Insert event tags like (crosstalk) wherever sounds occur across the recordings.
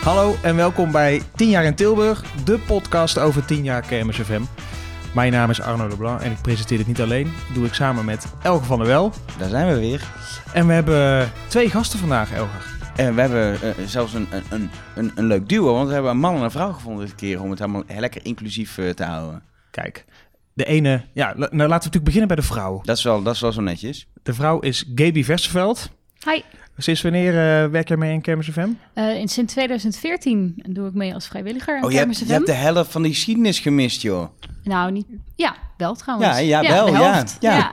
Hallo en welkom bij 10 jaar in Tilburg, de podcast over 10 jaar Kermis FM. Mijn naam is Arno Leblanc en ik presenteer het niet alleen. Dat doe ik samen met Elge van der Wel. Daar zijn we weer. En we hebben twee gasten vandaag, Elger. En we hebben uh, zelfs een, een, een, een leuk duo, want we hebben een man en een vrouw gevonden dit keer om het helemaal lekker inclusief uh, te houden. Kijk, de ene, ja, nou laten we natuurlijk beginnen bij de vrouw. Dat is wel, dat is wel zo netjes. De vrouw is Gaby Vesterveld. Hi. Sinds wanneer uh, werk jij mee in Kermis FM? Uh, in sinds 2014 doe ik mee als vrijwilliger in oh, Kermis je FM. hebt, je hebt de helft van die geschiedenis gemist, joh. Nou, niet... Ja, wel trouwens. Ja, ja, wel, ja. ja.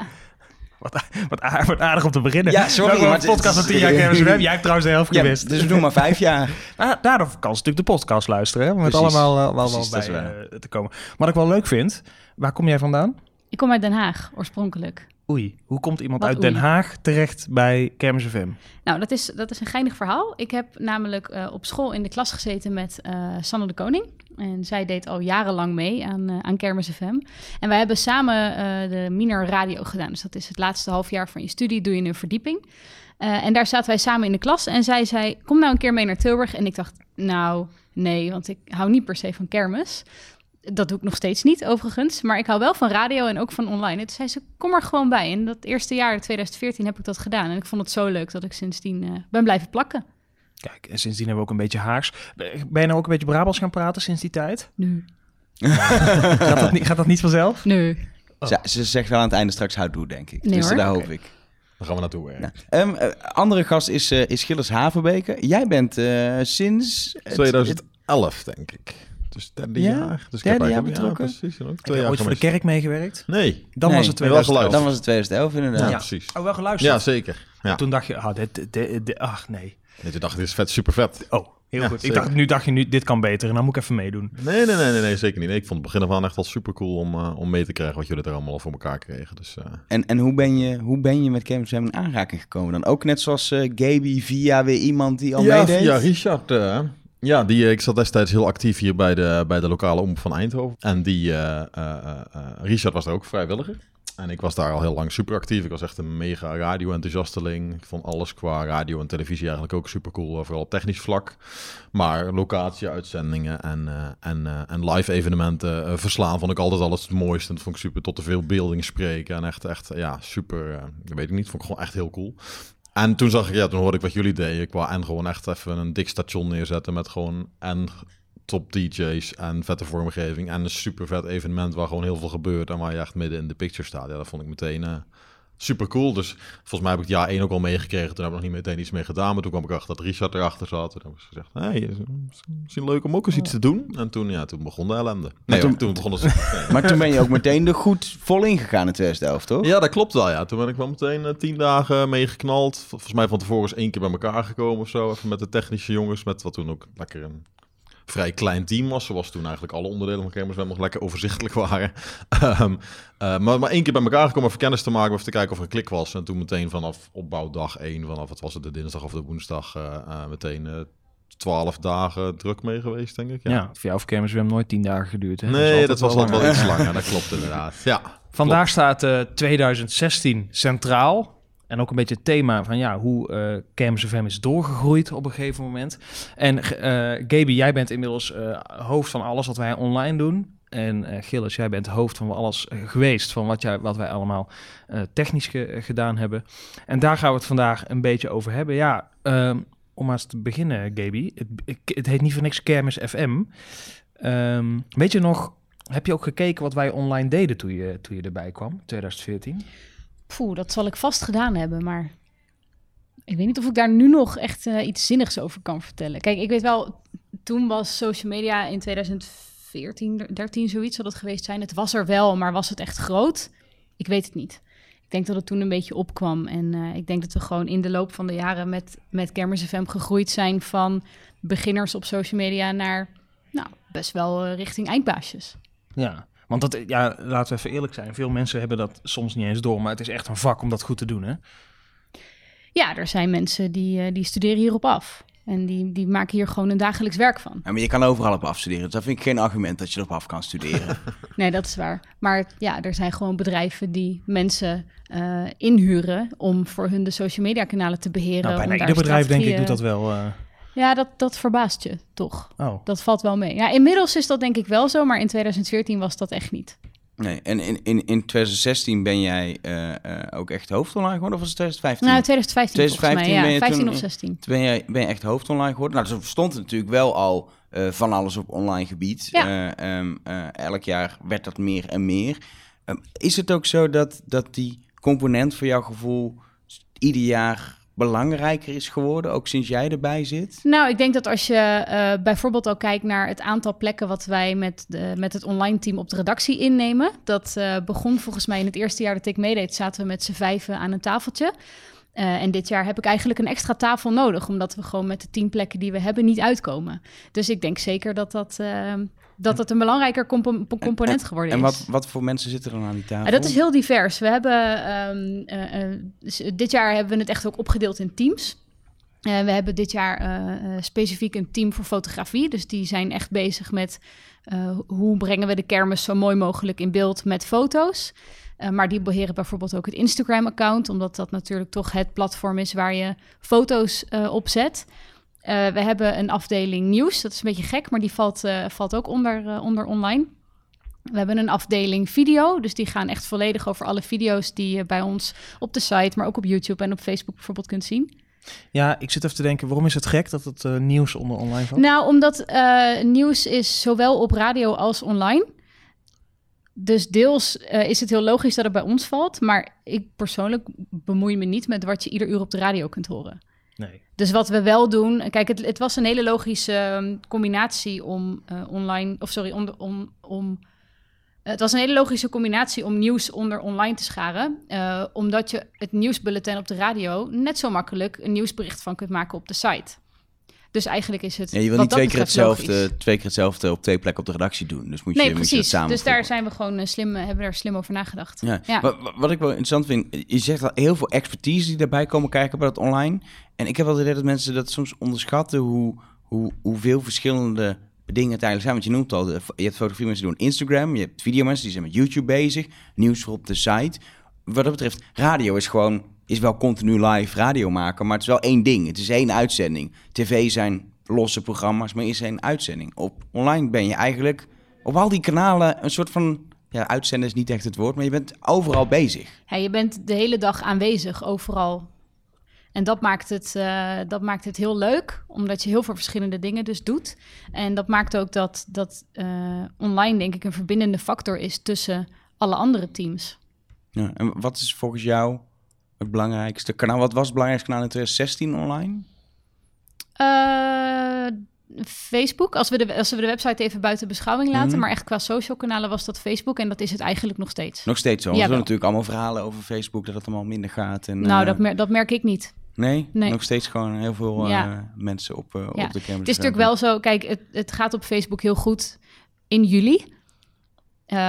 Wat, wat, aardig, wat aardig om te beginnen. Ja, sorry, maar maar een podcast van het- 10 jaar Kermis FM. Jij hebt trouwens de helft (laughs) ja gemist. dus we doen maar vijf jaar. Ah, (laughs) daardoor kan ze natuurlijk de podcast luisteren, hè, om het allemaal wel, wel Precies, dat bij uh, te komen. Wat ik wel leuk vind, waar kom jij vandaan? Ik kom uit Den Haag, oorspronkelijk. Oei, hoe komt iemand Wat uit Den? Haag terecht bij Kermis FM? Nou, dat is, dat is een geinig verhaal. Ik heb namelijk eh, op school in de klas gezeten met eh, Sanne de Koning. En zij deed al jarenlang mee aan, eh, aan Kermis FM. En wij hebben samen de minor radio gedaan. Dus dat is het laatste half jaar van je studie, doe je een verdieping. En daar zaten wij samen in de klas. En zij zei, kom nou een keer mee naar Tilburg. En ik dacht, nou, nee, want ik hou niet per se van kermis. Dat doe ik nog steeds niet, overigens. Maar ik hou wel van radio en ook van online. En toen zei ze, kom er gewoon bij. En dat eerste jaar, 2014, heb ik dat gedaan. En ik vond het zo leuk dat ik sindsdien eh, ben blijven plakken. Kijk, en sindsdien hebben we ook een beetje Haags. Ben je nou ook een beetje Brabants gaan praten sinds die tijd? Nu. (laughs) Gaat dat niet, gaat dat niet vanzelf? Nu. Oh. Ze, ze zegt wel aan het einde straks houdoe, denk ik. Nee, dus hoor. daar hoop ik. Daar gaan we naartoe werken. Nou, ehm, eh, andere gast is, eh, is Gilles Havenbeke. Jij bent eh, sinds... het- 2011, denk ik. Dus derde Ja? jaar. Dus ik Derde heb jaar betrokken? Ja, precies. En ook Heb twee je jaar ooit voor de kerk meegewerkt? Nee. Dan Nee, was het maar wel 2011. Dan was het 2011 inderdaad. Ja, precies. Oh, wel geluisterd? Ja, zeker. Ja. Toen dacht je, ah, dit, dit, dit- dit- ach nee. Nee, toen dacht ik, dit is vet, super vet. Oh, heel Ja, goed. Ik dacht, nu dacht je, nu, dit kan beter en dan moet ik even meedoen. Nee, nee, nee, nee, nee, zeker niet. Nee, ik vond het begin af aan echt wel super cool om, eh, om mee te krijgen wat jullie er allemaal voor elkaar kregen. Dus, eh, En, en hoe, ben je, hoe ben je met Campus in aanraking gekomen dan? Ook net zoals eh, Gaby via weer iemand die al ja, meedeed? via Richard. Ja, die, eh, ik zat destijds heel actief hier bij de, bij de lokale omroep van Eindhoven. En die, eh, Richard was daar ook vrijwilliger. En ik was daar al heel lang super actief. Ik was echt een mega radio-enthousiasteling. Ik vond alles qua radio en televisie eigenlijk ook super cool, vooral op technisch vlak. Maar locatie, uitzendingen en, en, en live evenementen eh, verslaan vond ik altijd alles het mooiste. En dat vond ik super tot de verbeelding spreken. En echt, echt, ja, super, weet ik niet, vond ik gewoon echt heel cool. En toen zag ik, ja, toen hoorde ik wat jullie deden. Ik wou en gewoon echt even een dik station neerzetten met gewoon en top DJ's en vette vormgeving en een super vet evenement waar gewoon heel veel gebeurt en waar je echt midden in de picture staat. Ja, dat vond ik meteen eh, super cool. Dus volgens mij heb ik het jaar één ook al meegekregen. Toen heb ik nog niet meteen iets mee gedaan, maar toen kwam ik achter dat Richard erachter zat. En toen heb ik gezegd, hey, is is misschien leuk om ook eens iets te doen. En toen, ja, toen begon de ellende. Nee, toen- toen, toen begon het... nee. (laughs) Maar toen ben je ook meteen er goed vol ingegaan in 2011, toch? Ja, dat klopt wel. Ja. Toen ben ik wel meteen eh, tien dagen meegeknald. Vol- Volgens mij van tevoren is één keer bij elkaar gekomen of zo. Even met de technische jongens. Met wat toen ook lekker een vrij klein team was. Zoals toen eigenlijk alle onderdelen van Gamers nog lekker overzichtelijk waren. (laughs) Ehm, eh, maar, maar één keer bij elkaar gekomen even kennis te maken. Of te kijken of er een klik was. En toen meteen vanaf opbouwdag één. Vanaf het was het de dinsdag of de woensdag. eh, eh, meteen eh, twaalf dagen druk mee geweest, denk ik. Ja, voor jou of Kermis FM nooit tien dagen geduurd. Hè? Nee, dat was altijd wel iets langer. (laughs) Dat klopt inderdaad. Ja, Vandaag staat eh, 2016 centraal. En ook een beetje het thema van ja, hoe eh Kermis FM is doorgegroeid op een gegeven moment. En eh Gaby, jij bent inmiddels eh, hoofd van alles wat wij online doen. En eh Gilles, jij bent hoofd van alles eh, geweest van wat, jij, wat wij allemaal eh, technisch ge- gedaan hebben. En daar gaan we het vandaag een beetje over hebben. Ja, ehm, om maar eens te beginnen, Gaby. Het, het heet niet voor niks Kermis FM. Ehm, weet je nog, heb je ook gekeken wat wij online deden toen je, toen je erbij kwam, 2014? Poeh, dat zal ik vast gedaan hebben, maar ik weet niet of ik daar nu nog echt eh, iets zinnigs over kan vertellen. Kijk, ik weet wel, toen was social media in 2014, 13 zoiets zal het geweest zijn. Het was er wel, maar was het echt groot? Ik weet het niet. Ik denk dat het toen een beetje opkwam. En eh, ik denk dat we gewoon in de loop van de jaren met, met Kermis FM gegroeid zijn van beginners op social media naar, nou, best wel eh, richting eindbaasjes. Ja, want dat, ja, laten we even eerlijk zijn. Veel mensen hebben dat soms niet eens door, maar het is echt een vak om dat goed te doen, hè? Ja, er zijn mensen die, eh, die studeren hierop af. En die, die maken hier gewoon een dagelijks werk van. Ja, maar je kan overal op afstuderen. Dus dat vind ik geen argument dat je erop af kan studeren. (laughs) (laughs) Nee, dat is waar. Maar ja, er zijn gewoon bedrijven die mensen eh, inhuren om voor hun de social media kanalen te beheren. Nou, bijna ieder bedrijf, denk ik, doet dat wel. eh. Ja, dat, dat verbaast je toch. Oh. Dat valt wel mee. Ja, inmiddels is dat denk ik wel zo, maar in 2014 was dat echt niet. Nee, en in, in, in 2016 ben jij eh, eh, ook echt hoofdonline geworden, of was het 2015? Nou, 2015, volgens 2015 mij. ben Ja, je 15 toen- of 16. Toen ben je, ben je echt hoofdonline geworden. Nou, er stond natuurlijk wel al eh, van alles op online gebied. Ja. Eh, ehm, eh, elk jaar werd dat meer en meer. Ehm, is het ook zo dat, dat die component voor jouw gevoel ieder jaar belangrijker is geworden, ook sinds jij erbij zit? Nou, ik denk dat als je eh, bijvoorbeeld ook kijkt naar het aantal plekken wat wij met, de, met het online team op de redactie innemen. Dat eh, begon volgens mij in het eerste jaar dat ik meedeed, zaten we met z'n vijven aan een tafeltje. Eh, en dit jaar heb ik eigenlijk een extra tafel nodig, omdat we gewoon met de tien plekken die we hebben niet uitkomen. Dus ik denk zeker dat dat, eh, dat, het een belangrijker compo- component geworden En is. wat, wat voor mensen zitten er dan aan die tafel? Ja, dat is heel divers. We hebben ehm, eh, eh, dit jaar hebben we het echt ook opgedeeld in teams. Eh, we hebben dit jaar eh, eh, specifiek een team voor fotografie. Dus die zijn echt bezig met eh, hoe brengen we de kermis zo mooi mogelijk in beeld met foto's. Eh, maar die beheren bijvoorbeeld ook het Instagram-account, omdat dat natuurlijk toch het platform is waar je foto's eh, op zet. Eh, we hebben een afdeling nieuws, dat is een beetje gek, maar die valt, valt ook onder, onder online. We hebben een afdeling video, dus die gaan echt volledig over alle video's die je bij ons op de site, maar ook op YouTube en op Facebook bijvoorbeeld kunt zien. Ja, ik zit even te denken, waarom is het gek dat het nieuws onder online valt? Nou, omdat nieuws is zowel op radio als online. Dus deels eh, is het heel logisch dat het bij ons valt, maar ik persoonlijk bemoei me niet met wat je ieder uur op de radio kunt horen. Nee. Dus wat we wel doen, kijk, het, het was een hele logische ehm, combinatie om eh, online, of sorry, om, om, om het was een hele logische combinatie om nieuws onder online te scharen, eh, omdat je het nieuwsbulletin op de radio net zo makkelijk een nieuwsbericht van kunt maken op de site. Dus eigenlijk is het. Ja, je wil niet twee keer, hetzelfde, twee keer hetzelfde op twee plekken op de redactie doen. Dus moet je, Nee, moet je precies. samen Dus daar zijn we gewoon eh, slim, hebben we daar slim over nagedacht. Ja. Ja. Wat, wat ik wel interessant vind, je zegt al heel veel expertise die daarbij komen kijken bij dat online. En ik heb wel het idee dat mensen dat soms onderschatten hoe, hoe, hoeveel verschillende dingen het eigenlijk zijn. Want je noemt al, de- je hebt fotografie mensen die doen Instagram, je hebt videomensen die zijn met YouTube bezig, nieuws voor op de site. Wat dat betreft, radio is gewoon, is wel continu live radio maken, maar het is wel één ding. Het is één uitzending. TV zijn losse programma's, maar is één uitzending. Op online ben je eigenlijk op al die kanalen een soort van ja, uitzenden is niet echt het woord, maar je bent overal bezig. Ja, je bent de hele dag aanwezig, overal. En dat maakt, het, eh, dat maakt het heel leuk, omdat je heel veel verschillende dingen dus doet. En dat maakt ook dat, dat eh, online, denk ik, een verbindende factor is tussen alle andere teams. Ja, en wat is volgens jou het belangrijkste kanaal? Wat was het belangrijkste kanaal in 2016 online? Eh, Facebook, als we, de, als we de website even buiten beschouwing laten, Mhm. maar echt qua social kanalen was dat Facebook en dat is het eigenlijk nog steeds. Nog steeds zo. Ja, er zijn natuurlijk allemaal verhalen over Facebook dat het allemaal minder gaat. En, nou, eh, dat, mer- dat merk ik niet. nee? nee. nog steeds gewoon heel veel eh, mensen op, Ja. op de campus. Het is natuurlijk wel zo, kijk, het, het gaat op Facebook heel goed in juli.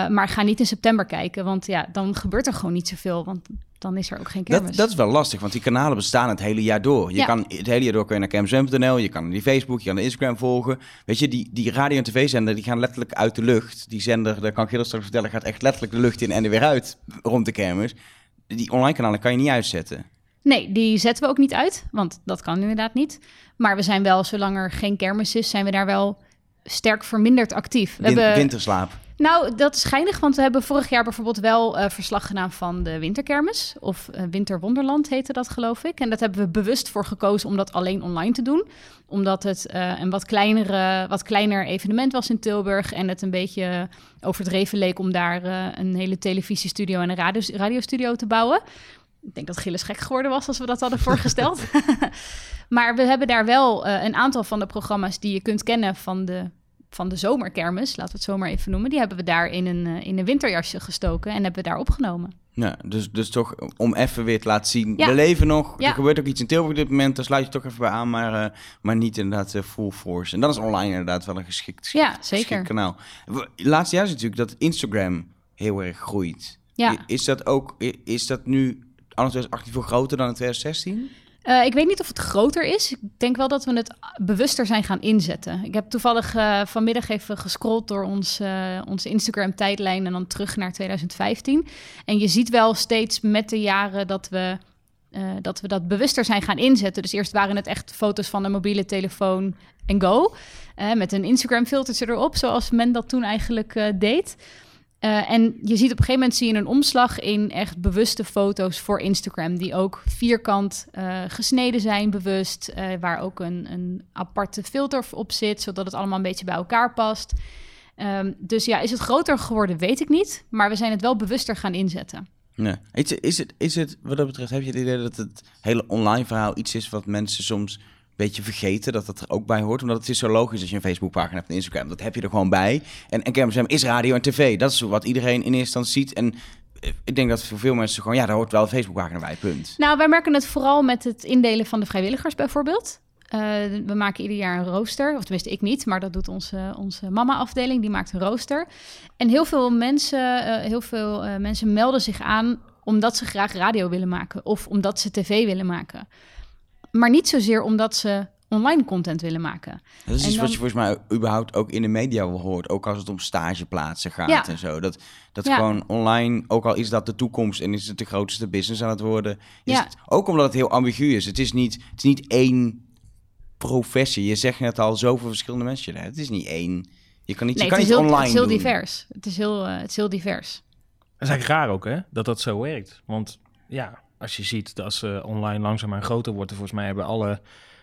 Maar ga niet in september kijken, want ja, dan gebeurt er gewoon niet zoveel. Want dan is er ook geen kermis. Dat, dat is wel lastig, want die kanalen bestaan het hele jaar door. Je Ja. kan het hele jaar door kun je naar campus.nl, je kan die Facebook, je kan de Instagram volgen. Weet je, die, die radio- en tv-zender, die gaan letterlijk uit de lucht. Die zender, daar kan Gilles straks vertellen, gaat echt letterlijk de lucht in en er weer uit rond de kermis. Die online kanalen kan je niet uitzetten. Nee, die zetten we ook niet uit, want dat kan inderdaad niet. Maar we zijn wel, zolang er geen kermis is, zijn we daar wel sterk verminderd actief. We Win- hebben, Winterslaap. Nou, dat is geinig, want we hebben vorig jaar bijvoorbeeld wel eh, verslag gedaan van de winterkermis. Of eh, Winterwonderland heette dat, geloof ik. En dat hebben we bewust voor gekozen om dat alleen online te doen. Omdat het eh, een wat, kleinere, wat kleiner evenement was in Tilburg. En het een beetje overdreven leek om daar een hele televisiestudio en een radio, radiostudio te bouwen. Ik denk dat Gilles gek geworden was als we dat hadden voorgesteld. (laughs) maar we hebben daar wel een aantal van de programma's die je kunt kennen van de, van de zomerkermis, laten we het zo maar even noemen. Die hebben we daar in een, eh, in een winterjasje gestoken en hebben we daar opgenomen. Ja, dus, dus toch om even weer te laten zien, Ja. we leven nog. Ja. Er gebeurt ook iets in Tilburg op dit moment, daar sluit je toch even bij aan, maar, eh, maar niet inderdaad eh, full force. En dan is online inderdaad wel een geschikt, Ja, geschikt zeker. kanaal. Laatste jaar is natuurlijk dat Instagram heel erg groeit. Ja. Is dat ook, is dat nu anno 2018 veel groter dan in 2016? Eh, ik weet niet of het groter is. Ik denk wel dat we het bewuster zijn gaan inzetten. Ik heb toevallig eh, vanmiddag even gescrolld door ons, eh, onze Instagram-tijdlijn en dan terug naar 2015. En je ziet wel steeds met de jaren dat we dat we dat bewuster zijn gaan inzetten. Dus eerst waren het echt foto's van een mobiele telefoon en go. met een Instagram filtertje erop, zoals men dat toen eigenlijk deed. Eh, en je ziet op een gegeven moment zie je een omslag in echt bewuste foto's voor Instagram. Die ook vierkant eh, gesneden zijn, bewust. eh, waar ook een, een aparte filter op zit, zodat het allemaal een beetje bij elkaar past. Ehm, dus ja, is het groter geworden, weet ik niet. Maar we zijn het wel bewuster gaan inzetten. Nee. Is, het- is, het, is het, wat dat betreft, heb je het idee dat het hele online verhaal iets is wat mensen soms beetje vergeten, dat dat er ook bij hoort? Omdat het is zo logisch als je een Facebookpagina hebt en Instagram, dat heb je er gewoon bij. En, en is radio en tv, dat is wat iedereen in eerste instantie ziet. En eh, ik denk dat voor veel mensen gewoon, ja, daar hoort wel een Facebookpagina bij, punt. Nou, wij merken het vooral met het indelen van de vrijwilligers bijvoorbeeld. Eh, we maken ieder jaar een rooster, of tenminste ik niet, maar dat doet onze, onze mama-afdeling, die maakt een rooster. En heel veel mensen, eh, heel veel, mensen melden zich aan omdat ze graag radio willen maken of omdat ze tv willen maken. Maar niet zozeer omdat ze online content willen maken. Dat is En iets wat je volgens mij überhaupt ook in de media wel hoort, ook als het om stageplaatsen gaat Ja. en zo. Dat, dat Ja. gewoon online, ook al is dat de toekomst en is het de grootste business aan het worden, is Ja. het, ook omdat het heel ambigu is. Het is niet, het is niet één professie. Je zegt net al zoveel verschillende mensen. Het is niet één. Je kan niet, Nee, je kan het, niet is heel, online het is heel doen. divers. Het is heel, het is heel divers. Dat is eigenlijk raar ook, hè? Dat dat zo werkt. Want ja, als je ziet dat eh, online langzaamaan groter wordt... en volgens mij hebben alle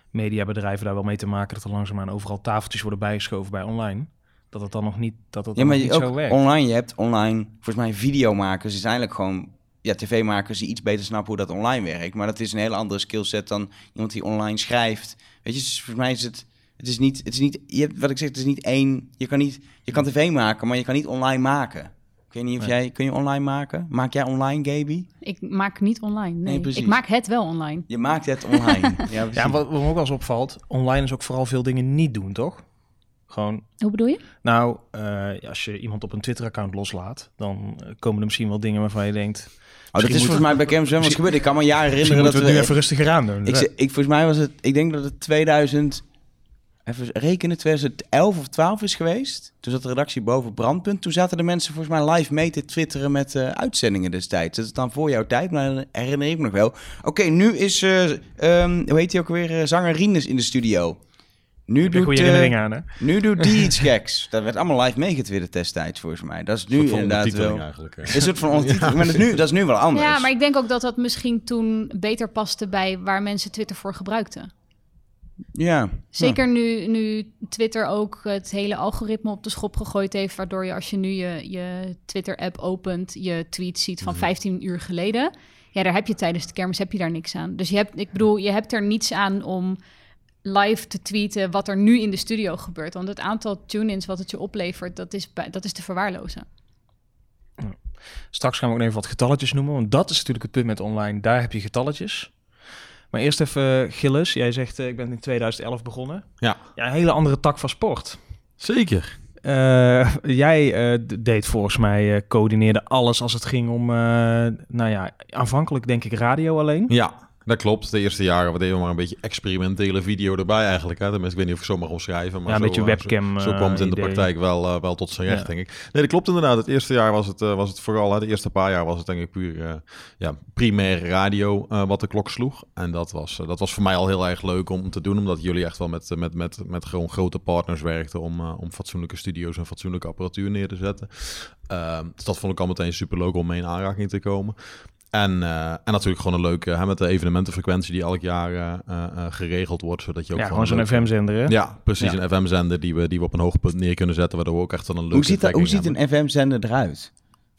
mediabedrijven daar wel mee te maken... dat er langzaamaan overal tafeltjes worden bijgeschoven bij online. Dat het dan nog niet, dat het Ja, maar niet ook zo werkt. online, je hebt online, volgens mij videomakers is eigenlijk gewoon, ja, tv-makers die iets beter snappen hoe dat online werkt. Maar dat is een hele andere skillset dan iemand die online schrijft. Weet je, dus volgens mij is het, het is niet, het is niet, je hebt, wat ik zeg, het is niet één, je kan niet, je kan tv maken, maar je kan niet online maken. Ik weet niet of Nee. jij, kun je online maken? Maak jij online, Gaby? Ik maak niet online. Nee, precies. ik maak het wel online. Je maakt het online. (laughs) ja, precies. Ja, wat, me ook wel eens opvalt... online is ook vooral veel dingen niet doen, toch? Gewoon Hoe bedoel je? Nou, eh, als je iemand op een Twitter-account loslaat, dan komen er misschien wel dingen waarvan je denkt... oh, dat is volgens mij bij Cam Zwem wat gebeurd. Ik kan me een jaar Misschien herinneren dat we nu even rustiger aan doen. Ik, ik, volgens mij was het, ik denk dat het 2000, even rekenen, 2011 of 12 is geweest. Toen zat de redactie boven Brandpunt. Toen zaten de mensen volgens mij live mee te twitteren met eh, uitzendingen destijds. Dat is dan voor jouw tijd, maar dan herinner ik me nog wel. Oké, nu is, eh, ehm, hoe heet hij ook weer, eh, zanger Rinus in de studio. Nu Ik heb doet, goede herinneringen aan, hè? nu doet die (laughs) iets geks. Dat werd allemaal live meegetwitterd destijds, volgens mij. Dat is nu van inderdaad wel... eigenlijk. Een soort van (laughs) ondertiteling, maar dat is, nu, dat is nu wel anders. Ja, maar ik denk ook dat dat misschien toen beter paste bij waar mensen Twitter voor gebruikten. Ja. Zeker nu, nu Twitter ook het hele algoritme op de schop gegooid heeft, waardoor je als je nu je, je Twitter-app opent, je tweet ziet van 15 uur geleden. Ja, daar heb je tijdens de kermis heb je daar niks aan. Dus je hebt, ik bedoel, je hebt er niets aan om live te tweeten wat er nu in de studio gebeurt. Want het aantal tune-ins wat het je oplevert, dat is, bij- dat is te verwaarlozen. Straks gaan we ook even wat getalletjes noemen, want dat is natuurlijk het punt met online. Daar heb je getalletjes. Maar eerst even, eh, Gilles, jij zegt eh, ik ben in 2011 begonnen. Ja. ja. Een hele andere tak van sport. Zeker. Eh, jij deed volgens mij, eh, coördineerde alles als het ging om, nou ja, aanvankelijk denk ik radio alleen. Ja, dat klopt. De eerste jaren we deden maar een beetje experimentele video erbij eigenlijk. Hè. Tenminste, ik weet niet of ik zo mag omschrijven. Maar Ja, een zo, beetje eh, webcam, Zo, zo kwam het in de eh, idee. praktijk wel, eh, wel tot zijn recht, Ja. denk ik. Nee, dat klopt inderdaad. Het eerste jaar was het, was het vooral, hè, de eerste paar jaar was het denk ik puur eh, ja, primair radio wat de klok sloeg. En dat was, dat was voor mij al heel erg leuk om te doen, omdat jullie echt wel met, met, met, met gewoon grote partners werkten om, om fatsoenlijke studio's en fatsoenlijke apparatuur neer te zetten. Ehm, dus dat vond ik al meteen super leuk om mee in aanraking te komen. En, eh, en natuurlijk gewoon een leuke, hè, met de evenementenfrequentie die elk jaar eh, eh, geregeld wordt, zodat je ook Ja, gewoon zo'n FM-zender, hè? Ja, precies. Ja. Een FM-zender die we, die we op een hoogpunt neer kunnen zetten, waardoor we ook echt een leuke Hoe ziet, dat, hoe ziet een FM-zender eruit?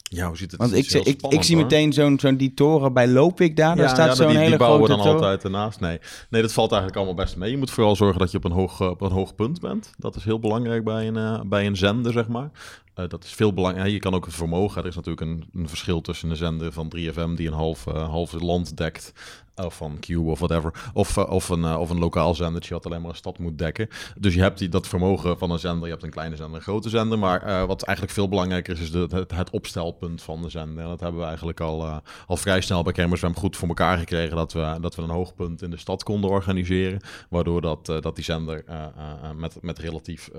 Ja, hoe ziet het? Want ik, heel ik, zie hoor. meteen zo'n zo'n die toren bij Lopik daar. daar staat ja, zo'n die, hele die bouwen grote dan toren. altijd ernaast. Nee. nee, dat valt eigenlijk allemaal best mee. Je moet vooral zorgen dat je op een hoog, eh, op een hoog punt bent. Dat is heel belangrijk bij een, eh, bij een zender, zeg maar. Eh, dat is veel belangrijk. Je kan ook het vermogen. Er is natuurlijk een, een verschil tussen een zender van 3FM die een half, half land dekt. Of van Q of whatever. Of, eh, of, een, eh, of een lokaal zendertje wat alleen maar een stad moet dekken. Dus je hebt die, dat vermogen van een zender. Je hebt een kleine zender en een grote zender. Maar eh, wat eigenlijk veel belangrijker is, is de, het, het opstelpunt van de zender. En dat hebben we eigenlijk al, al vrij snel bij Kermiswem goed voor elkaar gekregen. Dat we, dat we een hoogpunt in de stad konden organiseren. Waardoor dat, dat die zender met, met relatief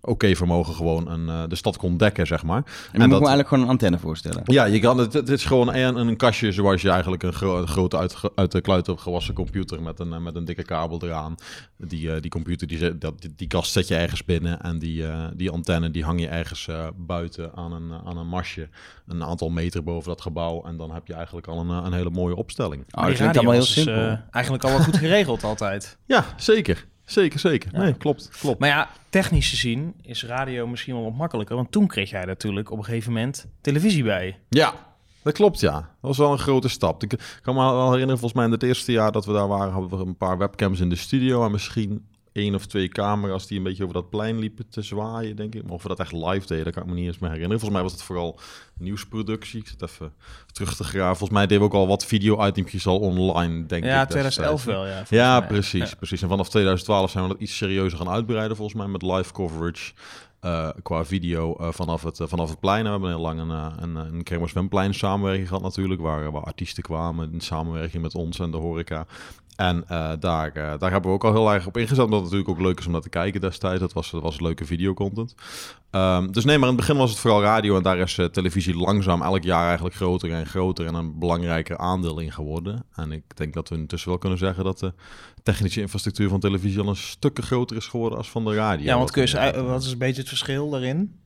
oké vermogen gewoon een, de stad kon dekken, zeg maar. En dan moet dat- me eigenlijk gewoon een antenne voorstellen. ja, je kan, het, het is gewoon een, een kastje zoals je eigenlijk een, gro- een grote uit, uit de kluit hebt gewassen computer met een, eh, met een dikke kabel eraan. Die, eh, die computer, die, dat, die, die kast zet je ergens binnen en die, eh, die antenne die hang je ergens buiten aan een, aan een masje. Een aantal meter boven dat gebouw en dan heb je eigenlijk al een, een hele mooie opstelling. Oh, Maar dat die klinkt allemaal heel simpel. eh, eigenlijk al wel goed geregeld (laughs) altijd. Ja, zeker. Zeker, zeker. Ja. Nee, klopt, klopt. Maar ja, technisch gezien is radio misschien wel wat makkelijker. Want toen kreeg jij natuurlijk op een gegeven moment televisie bij. Ja, dat klopt, ja. Dat was wel een grote stap. Ik kan me wel herinneren, volgens mij in het eerste jaar dat we daar waren, hadden we een paar webcams in de studio en misschien één of twee camera's die een beetje over dat plein liepen te zwaaien, denk ik. Maar of we dat echt live deden, dat kan ik me niet eens meer herinneren. Volgens mij was het vooral nieuwsproductie. Ik zit even terug te graven. Volgens mij deden we ook al wat video-itempjes al online, denk ik. ja, destijds. 2011 wel, ja. Ja, mij. precies, Ja. precies. En vanaf 2012 zijn we dat iets serieuzer gaan uitbreiden, volgens mij, met live coverage. Eh, qua video eh, vanaf, het, eh, vanaf het plein. We hebben heel lang een, een, een Zwemplein samenwerking gehad natuurlijk, waar, waar artiesten kwamen in samenwerking met ons en de horeca. En eh, daar, eh, daar hebben we ook al heel erg op ingezet, omdat het natuurlijk ook leuk is om naar te kijken destijds. Dat was, dat was leuke videocontent. Ehm, dus nee, maar in het begin was het vooral radio en daar is eh, televisie langzaam elk jaar eigenlijk groter en groter en een belangrijker aandeel in geworden. En ik denk dat we intussen wel kunnen zeggen dat de technische infrastructuur van televisie al een stuk groter is geworden als van de radio. Ja, want Wat kun je wat is een beetje het verschil daarin?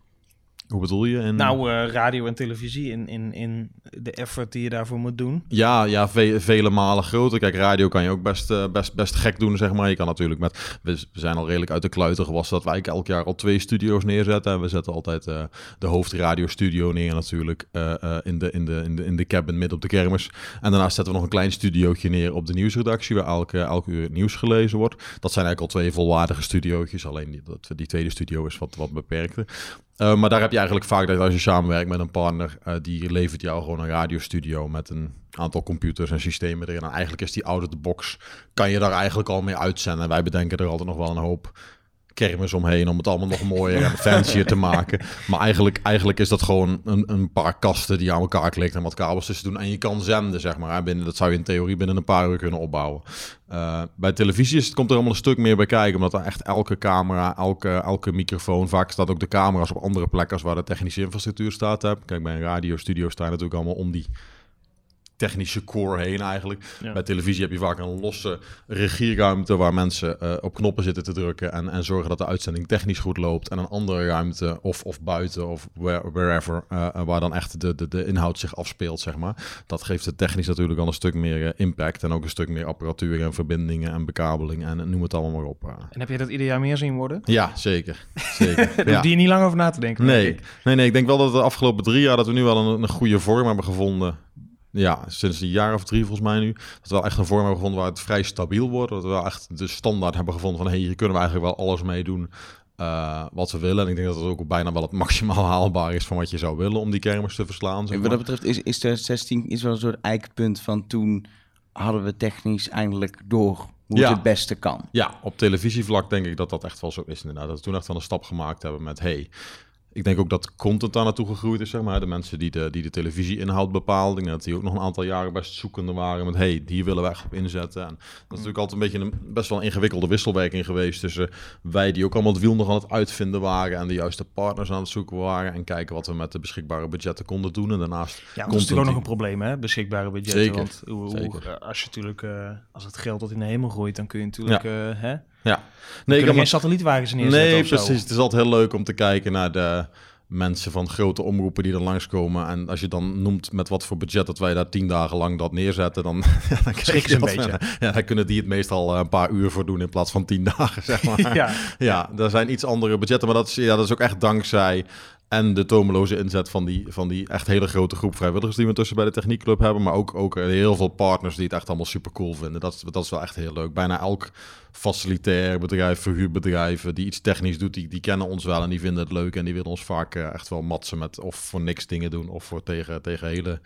Hoe bedoel je? In... Nou, eh, radio en televisie in, in, in de effort die je daarvoor moet doen. Ja, ja ve- vele malen groter. Kijk, radio kan je ook best, eh, best, best gek doen, zeg maar. Je kan natuurlijk met... We, zijn al redelijk uit de kluiten gewassen dat wij elk jaar al twee studio's neerzetten. En we zetten altijd eh, de hoofdradiostudio neer natuurlijk in, de, in, de, in, de, in de cabin midden op de kermis. En daarnaast zetten we nog een klein studiootje neer op de nieuwsredactie... waar elke, elke uur het nieuws gelezen wordt. Dat zijn eigenlijk al twee volwaardige studiootjes. Alleen die, dat, die tweede studio is wat, wat beperkter. Uh, maar daar heb je eigenlijk vaak dat als je samenwerkt met een partner, uh, die levert jou gewoon een radiostudio met een aantal computers en systemen erin. En eigenlijk is die out of the box, kan je daar eigenlijk al mee uitzenden. En wij bedenken er altijd nog wel een hoop kermis omheen om het allemaal nog mooier en fancier te maken. Maar eigenlijk, eigenlijk is dat gewoon een, een paar kasten die aan elkaar klikt en wat kabels tussen doen. En je kan zenden, zeg maar. Binnen, dat zou je in theorie binnen een paar uur kunnen opbouwen. Uh, bij televisie is, het komt er allemaal een stuk meer bij kijken, omdat er echt elke camera, elke, elke microfoon, vaak staat ook de camera's op andere plekken als waar de technische infrastructuur staat. Heb. Kijk, bij een radiostudio staan natuurlijk allemaal om die technische core heen eigenlijk. Ja. Bij televisie heb je vaak een losse regieruimte waar mensen uh, op knoppen zitten te drukken en, en zorgen dat de uitzending technisch goed loopt. En een andere ruimte of, of buiten of where, wherever, uh, waar dan echt de, de, de inhoud zich afspeelt, zeg maar. Dat geeft het technisch natuurlijk al een stuk meer uh, impact en ook een stuk meer apparatuur en verbindingen en bekabeling en noem het allemaal maar op. En heb je dat ieder jaar meer zien worden? Ja, zeker. zeker. (laughs) Daar ja. hoef je niet lang over na te denken. Nee, nee, nee, ik denk wel dat de afgelopen drie jaar dat we nu wel een, een goede vorm hebben gevonden ja, sinds een jaar of drie volgens mij nu. Dat we wel echt een vorm hebben gevonden waar het vrij stabiel wordt. Dat we wel echt de standaard hebben gevonden van... hé, hey, hier kunnen we eigenlijk wel alles mee doen uh, wat we willen. En ik denk dat het ook bijna wel het maximaal (laughs) haalbaar is... van wat je zou willen om die kermis te verslaan. Zeg maar. Wat dat betreft is, is 2016 is wel een soort eikpunt van toen... hadden we technisch eindelijk door hoe ja. het het beste kan. Ja, op televisievlak denk ik dat dat echt wel zo is inderdaad. Dat we toen echt wel een stap gemaakt hebben met... hey, ik denk ook dat content daar naartoe gegroeid is, zeg maar. De mensen die de, die de televisie-inhoud bepaalden. Ik denk dat die ook nog een aantal jaren best zoekende waren met... hey, hier willen wij echt op inzetten. En dat is natuurlijk altijd een beetje een best wel een ingewikkelde wisselwerking geweest... tussen wij die ook allemaal het wiel nog aan het uitvinden waren... en de juiste partners aan het zoeken waren... en kijken wat we met de beschikbare budgetten konden doen. En daarnaast... Ja, dat is natuurlijk ook nog een probleem, hè? Beschikbare budgetten. Zeker, want hoe. Hoe, als je natuurlijk... Uh, als het geld tot in de hemel groeit, dan kun je natuurlijk... Ja. Uh, hè? Ja. Nee, ik geen satellietwagens neerzetten Nee, precies. Het is altijd heel leuk om te kijken naar de mensen van grote omroepen die er langskomen. En als je dan noemt met wat voor budget dat wij daar tien dagen lang dat neerzetten, dan, ja, (laughs) dan schrik je een beetje. Ja, dan kunnen die het meestal een paar uur voor doen in plaats van tien (laughs) dagen, zeg maar. ja. ja, er zijn iets andere budgetten, maar dat is, ja, dat is ook echt dankzij en de tomeloze inzet van die, van die echt hele grote groep vrijwilligers die we tussen bij de techniekclub hebben. Maar ook, ook heel veel partners die het echt allemaal super cool vinden. Dat, dat is wel echt heel leuk. Bijna elk facilitair bedrijf, verhuurbedrijven die iets technisch doet, die, die kennen ons wel en die vinden het leuk. En die willen ons vaak uh, echt wel matsen met of voor niks dingen doen of voor tegen, tegen hele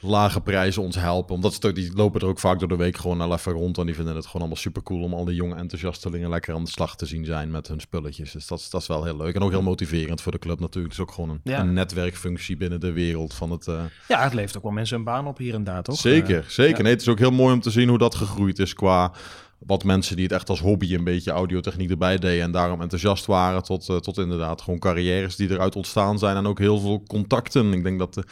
lage prijzen ons helpen. Omdat ze die lopen er ook vaak door de week gewoon al even rond. En die vinden het gewoon allemaal super cool om al die jonge enthousiastelingen lekker aan de slag te zien zijn met hun spulletjes. Dus dat, dat is wel heel leuk. En ook heel motiverend voor de club natuurlijk. Het is ook gewoon een, ja. een netwerkfunctie binnen de wereld van het... Uh... Ja, het levert ook wel mensen een baan op hier en daar, toch? Zeker, uh, zeker. Ja. Nee, het is ook heel mooi om te zien hoe dat gegroeid is qua wat mensen die het echt als hobby een beetje audiotechniek erbij deden en daarom enthousiast waren, tot, eh, tot inderdaad gewoon carrières die eruit ontstaan zijn en ook heel veel contacten. Ik denk dat de,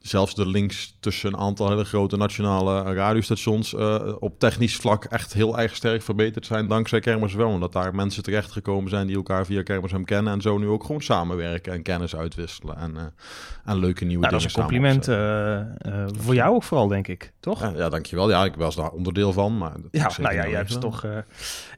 zelfs de links tussen een aantal hele grote nationale radiostations eh, op technisch vlak echt heel erg sterk verbeterd zijn dankzij Kermis wel. Omdat daar mensen terechtgekomen zijn die elkaar via Kermis hem kennen en zo nu ook gewoon samenwerken en kennis uitwisselen en, en leuke nieuwe Nou, dat dingen is een compliment voor jou ook vooral, denk ik. Toch? Ja, ja, dankjewel. Ja, ik was daar onderdeel van, maar... dat Ja, nou ja, jij hebt toch... eh,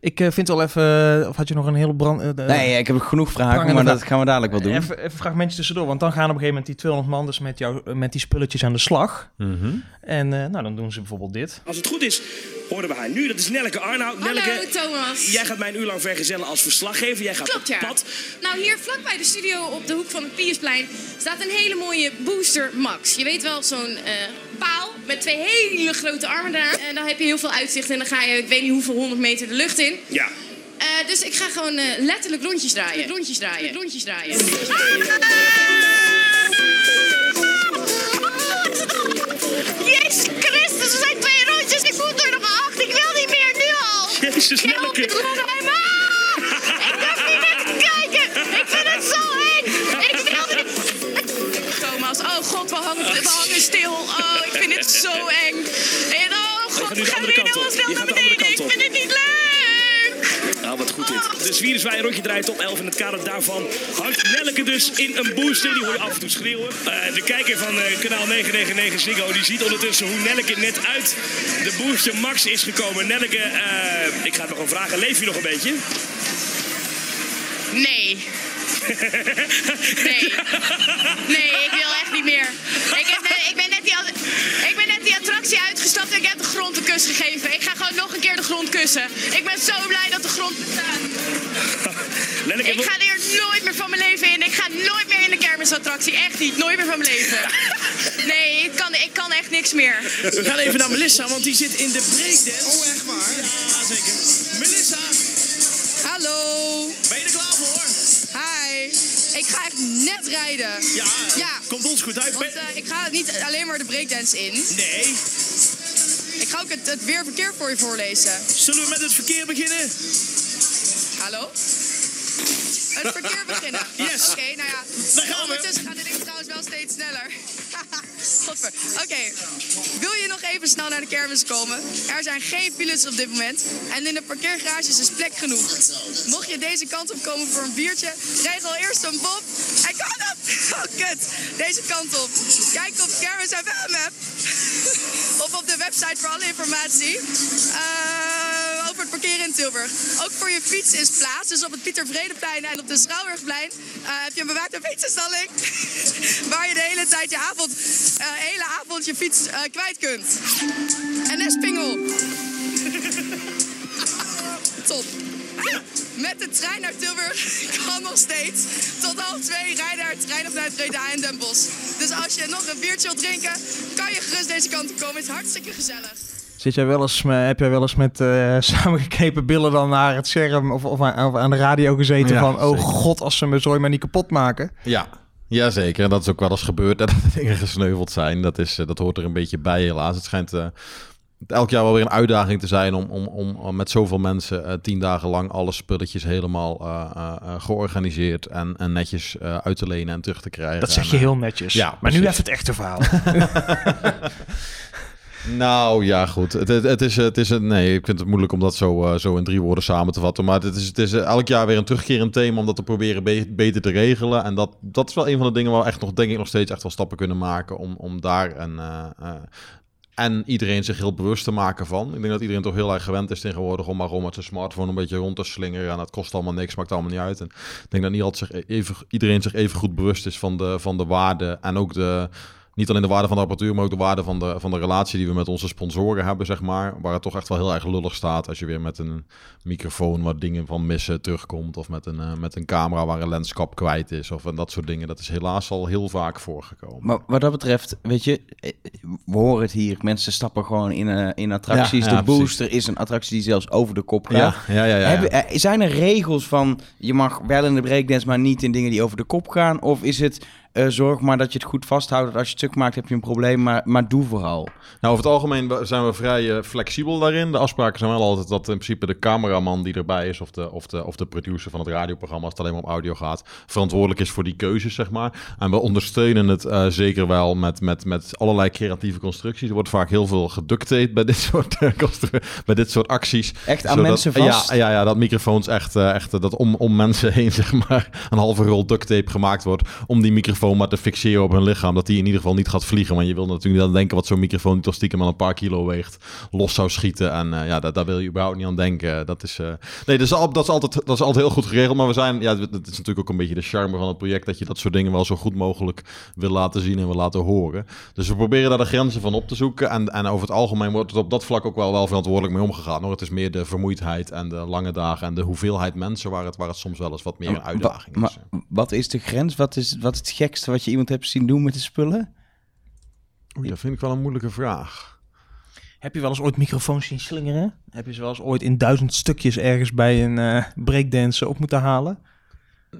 ik eh, vind wel even... eh, of had je nog een hele brand... Nee, ik heb genoeg vragen, maar dat gaan we dadelijk wel doen. Even, even een fragmentje tussendoor, want dan gaan op een gegeven moment die 200 man dus met, jou, met die spulletjes aan de slag. Mhm. En eh, nou, dan doen ze bijvoorbeeld dit. Als het goed is, horen we haar nu. Dat is Nelleke Arnhout. Hallo Thomas. jij gaat mij een uur lang vergezellen als verslaggever. Jij gaat Klopt ja. op pad. Nou, hier vlakbij de studio op de hoek van het Piusplein staat een hele mooie Booster Max. Je weet wel, zo'n eh, paal met twee hele grote armen daar. En dan heb je heel veel uitzicht en dan ga je, ik weet niet hoeveel honderd meter de lucht in. Ja. Eh, dus ik ga gewoon eh, letterlijk rondjes draaien. Rondjes draaien. Rondjes draaien. Jezus Christus, er zijn twee rondjes. Ik moet er nog acht. Ik wil niet meer nu al. Jezus, Nelleke. Ik durf niet meer te kijken. Ik vind het zo eng. Ik wil niet. Thomas, oh god, we hangen, we hangen stil. Oh, ik vind het zo eng. Nu we de andere kant op. Je gaat de andere. Ik kant op. vind het niet leuk. Nou, wat goed dit. De Zwieriswij rondje draait op 11. In het kader daarvan hangt Nelleke dus in een booster. Die hoor je af en toe schreeuwen. Eh, de kijker van eh, kanaal 999 Ziggo die ziet ondertussen hoe Nelleke net uit de booster Max is gekomen. Nelleke, eh, ik ga het nog een vragen. Leef je nog een beetje? Nee. (laughs) Nee. Nee, ik wil echt niet meer. Uitgestapt en ik heb de grond een kus gegeven. Ik ga gewoon nog een keer de grond kussen. Ik ben zo blij dat de grond bestaat. (laughs) Ik ga er nooit meer van mijn leven in. Ik ga nooit meer in de kermisattractie. Echt niet. Nooit meer van mijn leven. (laughs) Nee, ik kan, ik kan echt niks meer. We gaan even naar Melissa, want die zit in de breakdance. Oh, echt waar? Ja, zeker. Melissa, Hallo. ben je er klaar voor? Hi. Ik ga echt net rijden. Ja, Ja. komt ons goed uit. Want eh, ik ga niet alleen maar de breakdance in. Nee. Ik ga ook het, het weerverkeer voor je voorlezen. Zullen we met het verkeer beginnen? Hallo? (laughs) Het verkeer beginnen. (laughs) Yes. Oké, nou ja. Daar gaan we. Ondertussen gaat dit ding trouwens wel steeds sneller. (laughs) Godver. Oké. Wil je nog even snel naar de kermis komen? Er zijn geen files op dit moment. En in de parkeergarages is plek genoeg. Mocht je deze kant op komen voor een biertje, regel eerst een bob. En kan op! Oh, kut. Deze kant op. Kijk op Kermis FM app. of op de website voor alle informatie. Eh, het parkeren in Tilburg. Ook voor je fiets is plaats. Dus op het Pieter Vredeplein en op de Schouwburgplein eh, heb je een bewaakte fietsenstalling. (laughs) waar je de hele tijd je avond, eh, hele avond je fiets eh, kwijt kunt. En Espingel. (laughs) Top. Met de trein naar Tilburg (laughs) kan nog steeds. Tot half twee rijden naar het trein vanuit Breda en Den Bosch. Dus als je nog een biertje wilt drinken, kan je gerust deze kant op komen. Het is hartstikke gezellig. Zit jij wel eens, heb jij wel eens met (laughs) samengeknepen billen dan naar het scherm of, of, aan, of aan de radio gezeten Ja, van... Oh zeker. god, als ze me zooi maar niet kapot maken. Ja, Jazeker, en dat is ook wel eens gebeurd (laughs) dat er dingen gesneuveld zijn. Dat, is, eh, dat hoort er een beetje bij helaas. Het schijnt eh, elk jaar wel weer een uitdaging te zijn om, om, om, met zoveel mensen eh, tien dagen lang alle spulletjes helemaal georganiseerd en, en netjes uit te lenen en terug te krijgen. Dat zeg je heel netjes. ja, maar nu even het echte verhaal. (laughs) Nou ja, goed. Het, het, het is, het is nee, ik vind het moeilijk om dat zo, eh, zo in drie woorden samen te vatten. Maar het is, het is eh, elk jaar weer een terugkerend thema om dat te proberen be- beter te regelen. En dat, dat is wel een van de dingen waar we echt nog, denk ik, nog steeds echt wel stappen kunnen maken om, om daar een. eh, en iedereen zich heel bewust te maken van. Ik denk dat iedereen toch heel erg gewend is tegenwoordig om maar om met zijn smartphone een beetje rond te slingeren. En dat kost allemaal niks, maakt allemaal niet uit. En ik denk dat niet altijd zich even, iedereen zich even goed bewust is van de, van de waarde en ook de, niet alleen de waarde van de apparatuur, maar ook de waarde van de, van de relatie die we met onze sponsoren hebben, zeg maar. Waar het toch echt wel heel erg lullig staat als je weer met een microfoon waar dingen van missen terugkomt. Of met een, eh, met een camera waar een lenskap kwijt is. Of en dat soort dingen. Dat is helaas al heel vaak voorgekomen. Maar wat dat betreft, weet je, eh, we horen het hier. Mensen stappen gewoon in, eh, in attracties. Ja, de ja, precies. booster is een attractie die zelfs over de kop gaat. ja, ja, ja. ja. Hebben, zijn er regels van je mag wel in de breakdance, maar niet in dingen die over de kop gaan? Of is het eh, zorg maar dat je het goed vasthoudt. Als je het stuk maakt, heb je een probleem, maar, maar doe vooral. Nou, over het algemeen zijn we vrij eh, flexibel daarin. De afspraken zijn wel altijd dat in principe de cameraman die erbij is, of de, of de, of de producer van het radioprogramma, als het alleen maar op audio gaat, verantwoordelijk is voor die keuzes, zeg maar. En we ondersteunen het eh, zeker wel met, met, met allerlei creatieve constructies. Er wordt vaak heel veel geducteerd bij (laughs) dit soort, bij dit soort acties. Echt aan Zodat- mensen vast. Ja, ja, ja, dat microfoons echt, echt dat om, om mensen heen, (laughs) zeg maar, een halve rol duct tape gemaakt wordt om die microfoon maar te fixeren op hun lichaam. Dat die in ieder geval niet gaat vliegen. Want je wil natuurlijk niet aan denken wat zo'n microfoon die toch stiekem al een paar kilo weegt, los zou schieten. En eh, ja, daar, daar wil je überhaupt niet aan denken. Dat is, eh, nee, dat is, al, dat, is altijd, dat is altijd heel goed geregeld. Maar we zijn, ja, het is natuurlijk ook een beetje de charme van het project, dat je dat soort dingen wel zo goed mogelijk wil laten zien en wil laten horen. Dus we proberen daar de grenzen van op te zoeken. En, en over het algemeen wordt het op dat vlak ook wel, wel verantwoordelijk mee omgegaan. Hoor. Het is meer de vermoeidheid en de lange dagen en de hoeveelheid mensen waar het, waar het soms wel eens wat meer een uitdaging is. maar wat is de grens? Wat is, wat is het gekste wat je iemand hebt zien doen met de spullen? Oei, dat vind ik wel een moeilijke vraag. Heb je wel eens ooit microfoons zien slingeren? Heb je ze wel eens ooit in duizend stukjes ergens bij een eh breakdance op moeten halen?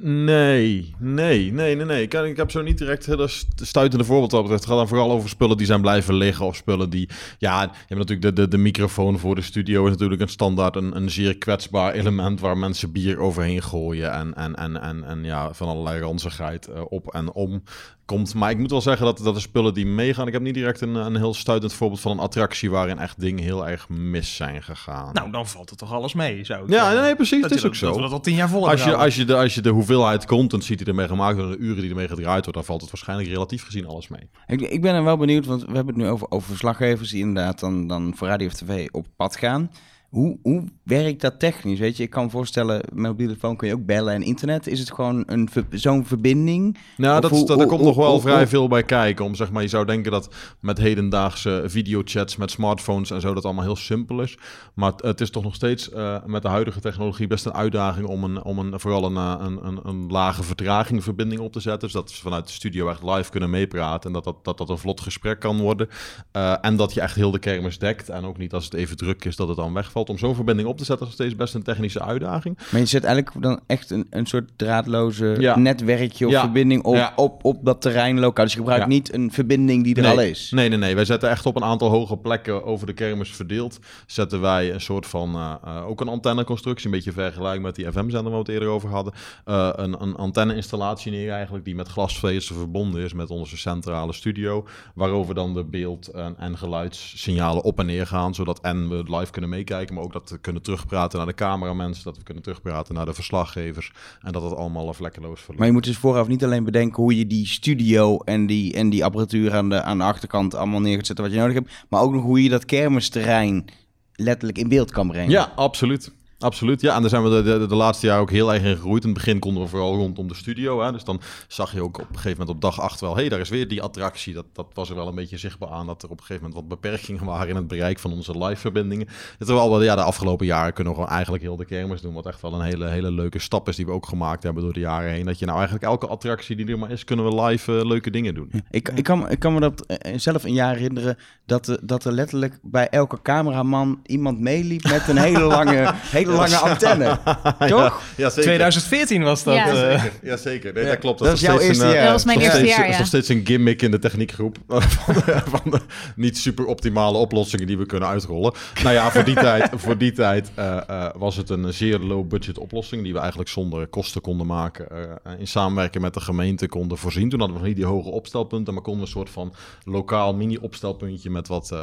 Nee, nee, nee, nee, nee. Ik, ik heb zo niet direct hele st- stuitende voorbeeld wat betreft. Het gaat dan vooral over spullen die zijn blijven liggen of spullen die... Ja, je hebt natuurlijk de, de, de microfoon voor de studio is natuurlijk een standaard, een, een zeer kwetsbaar element waar mensen bier overheen gooien en, en, en, en, en ja, van allerlei ranzigheid eh, op en om komt. Maar ik moet wel zeggen dat, dat de spullen die meegaan... Ik heb niet direct een, een heel stuitend voorbeeld van een attractie waarin echt dingen heel erg mis zijn gegaan. Nou, dan valt er toch alles mee, zou ik ja, nee, precies. Dat Dat is ook dat- zo. Dat we dat al tien jaar vol Als je, als, je de, als je de hoeveelheid content ziet die ermee gemaakt wordt, en de uren die ermee gedraaid wordt, dan valt het waarschijnlijk relatief gezien alles mee. Ik, ik ben er wel benieuwd, want we hebben het nu over, over verslaggevers die inderdaad dan, dan voor radio of tv op pad gaan. Hoe, hoe werkt dat technisch? Weet je, ik kan me voorstellen, met mobiele telefoon kun je ook bellen en internet. Is het gewoon een zo'n verbinding? Nou, dat, hoe- dat, er komt nog wel vrij veel bij kijken. Om, zeg maar, je zou denken dat met hedendaagse videochats, met smartphones en zo, dat allemaal heel simpel is. Maar het, is toch nog steeds eh, met de huidige technologie best een uitdaging om, een, om een, vooral een, eh, een, een, een lage vertraging verbinding op te zetten. Dus dat we vanuit de studio echt live kunnen meepraten en dat dat, dat, dat een vlot gesprek kan worden. Eh, en dat je echt heel de kermis dekt en ook niet als het even druk is dat het dan wegvalt. Om zo'n verbinding op te zetten is nog steeds best een technische uitdaging. Maar je zet eigenlijk dan echt een, een soort draadloze Ja. netwerkje of Ja. verbinding op, Ja. op, op dat terrein lokaal. Dus je gebruikt niet een verbinding die er nee, al is. Nee, nee, nee. Wij zetten echt op een aantal hoge plekken over de kermis verdeeld. Zetten wij een soort van, eh, eh, ook een antenneconstructie, een beetje vergelijkbaar met die FM-zender waar we het eerder over hadden. Eh, een, een antenne-installatie neer eigenlijk, die met glasvezel verbonden is met onze centrale studio. Waarover dan de beeld- en, en geluidssignalen op en neer gaan, zodat en we live kunnen meekijken, maar ook dat we kunnen terugpraten naar de cameramensen, dat we kunnen terugpraten naar de verslaggevers. En dat het allemaal vlekkeloos verloopt. Maar je moet dus vooraf niet alleen bedenken hoe je die studio en die, en die apparatuur aan de, aan de achterkant allemaal neer gaat zetten wat je nodig hebt. Maar ook nog hoe je dat kermisterrein letterlijk in beeld kan brengen. Ja, absoluut. Absoluut, ja. En daar zijn we de, de, de laatste jaren ook heel erg in gegroeid. In het begin konden we vooral rondom de studio. Hè. Dus dan zag je ook op een gegeven moment op dag 8 wel... hé, hey, daar is weer die attractie. Dat, dat was er wel een beetje zichtbaar aan... dat er op een gegeven moment wat beperkingen waren... in het bereik van onze live-verbindingen. Terwijl we ja, de afgelopen jaren kunnen we gewoon eigenlijk heel de kermis doen... wat echt wel een hele, hele leuke stap is... die we ook gemaakt hebben door de jaren heen. Dat je nou eigenlijk elke attractie die er maar is... kunnen we live eh, leuke dingen doen. Ik, ik, kan, ik kan me dat eh, zelf een jaar herinneren dat, dat er letterlijk bij elke cameraman iemand meeliep met een hele lange, (laughs) hele lange antenne. (laughs) Toch? Ja, zeker. 2014 was dat. Ja. eh. Zeker. Ja, zeker. Nee, Ja. dat klopt. Dat is jouw nog steeds eerste een, jaar. Dat was mijn nog eerste steeds, jaar, is ja. nog steeds een gimmick in de techniekgroep. (laughs) van, de, van de niet super optimale oplossingen die we kunnen uitrollen. Nou ja, voor die (laughs) tijd, voor die tijd eh, eh, was het een zeer low budget oplossing. Die we eigenlijk zonder kosten konden maken. eh, in samenwerking met de gemeente konden voorzien. Toen hadden we nog niet die hoge opstelpunten. Maar konden we een soort van lokaal mini opstelpuntje met wat...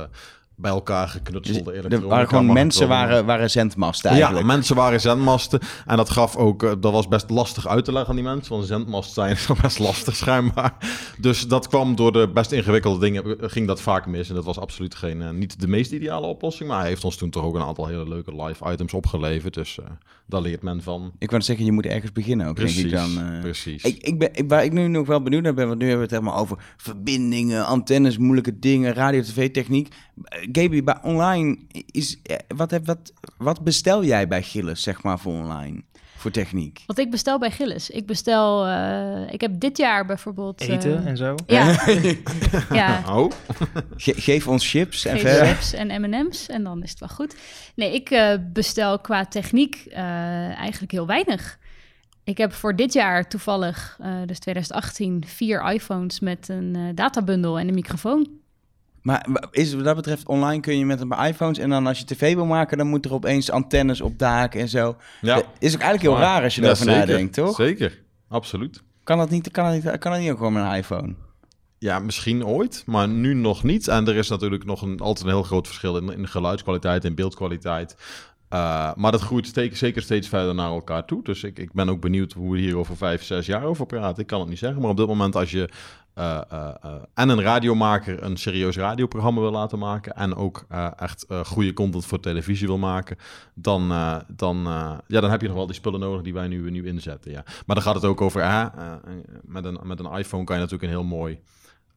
bij elkaar geknutselde Dus elektronica. er waren gewoon mensen waren, waren zendmasten eigenlijk. Ja, mensen waren zendmasten. En dat gaf ook, eh, dat was best lastig uit te leggen aan die mensen. Want zendmast zijn (laughs) best lastig schijnbaar. Dus dat kwam door de best ingewikkelde dingen, eh, ging dat vaak mis. En dat was absoluut geen, eh, niet de meest ideale oplossing. Maar hij heeft ons toen toch ook een aantal hele leuke live items opgeleverd. Dus daar leert men van. Ik wou zeggen, je moet ergens beginnen ook, Precies, denk ik dan. precies. Ik, ik ben, ik, waar ik nu nog wel benieuwd naar ben, want nu hebben we het helemaal over verbindingen, antennes, moeilijke dingen, radio-tv-techniek. Eh, Gaby, bij online, is, eh, wat, heb, wat, wat bestel jij bij Gilles, zeg maar, voor online? Voor techniek? Wat ik bestel bij Gilles. Ik bestel... eh, ik heb dit jaar bijvoorbeeld... eh, Eten en zo. Ja. (laughs) ja. Oh, Ge- geef ons chips en verder. chips en M&M's en dan is het wel goed. Nee, ik eh, bestel qua techniek eh, eigenlijk heel weinig. Ik heb voor dit jaar toevallig, eh, dus 2018, vier iPhones met een eh databundel en een microfoon. Maar is wat dat betreft online kun je met een paar iPhones en dan als je tv wil maken, dan moet er opeens antennes op daken en zo. Ja. Eh, Is ook eigenlijk heel raar als je Ja, erover zeker. nadenkt, toch? Zeker, absoluut. Kan dat niet? Kan dat niet? Kan dat niet ook gewoon met een iPhone? Ja, misschien ooit, maar nu nog niet. En er is natuurlijk nog een, altijd een heel groot verschil in, in geluidskwaliteit en beeldkwaliteit. Uh, maar dat groeit steek, zeker steeds verder naar elkaar toe. Dus ik, ik ben ook benieuwd hoe we hier over vijf, zes jaar over praten. Ik kan het niet zeggen, maar op dit moment als je uh, uh, en een radiomaker een serieus radioprogramma wil laten maken... en ook echt goede content voor televisie wil maken... dan, dan, ja, dan heb je nog wel die spullen nodig die wij nu, nu inzetten. Ja. Maar dan gaat het ook over... met, een, met een iPhone kan je natuurlijk een heel mooi...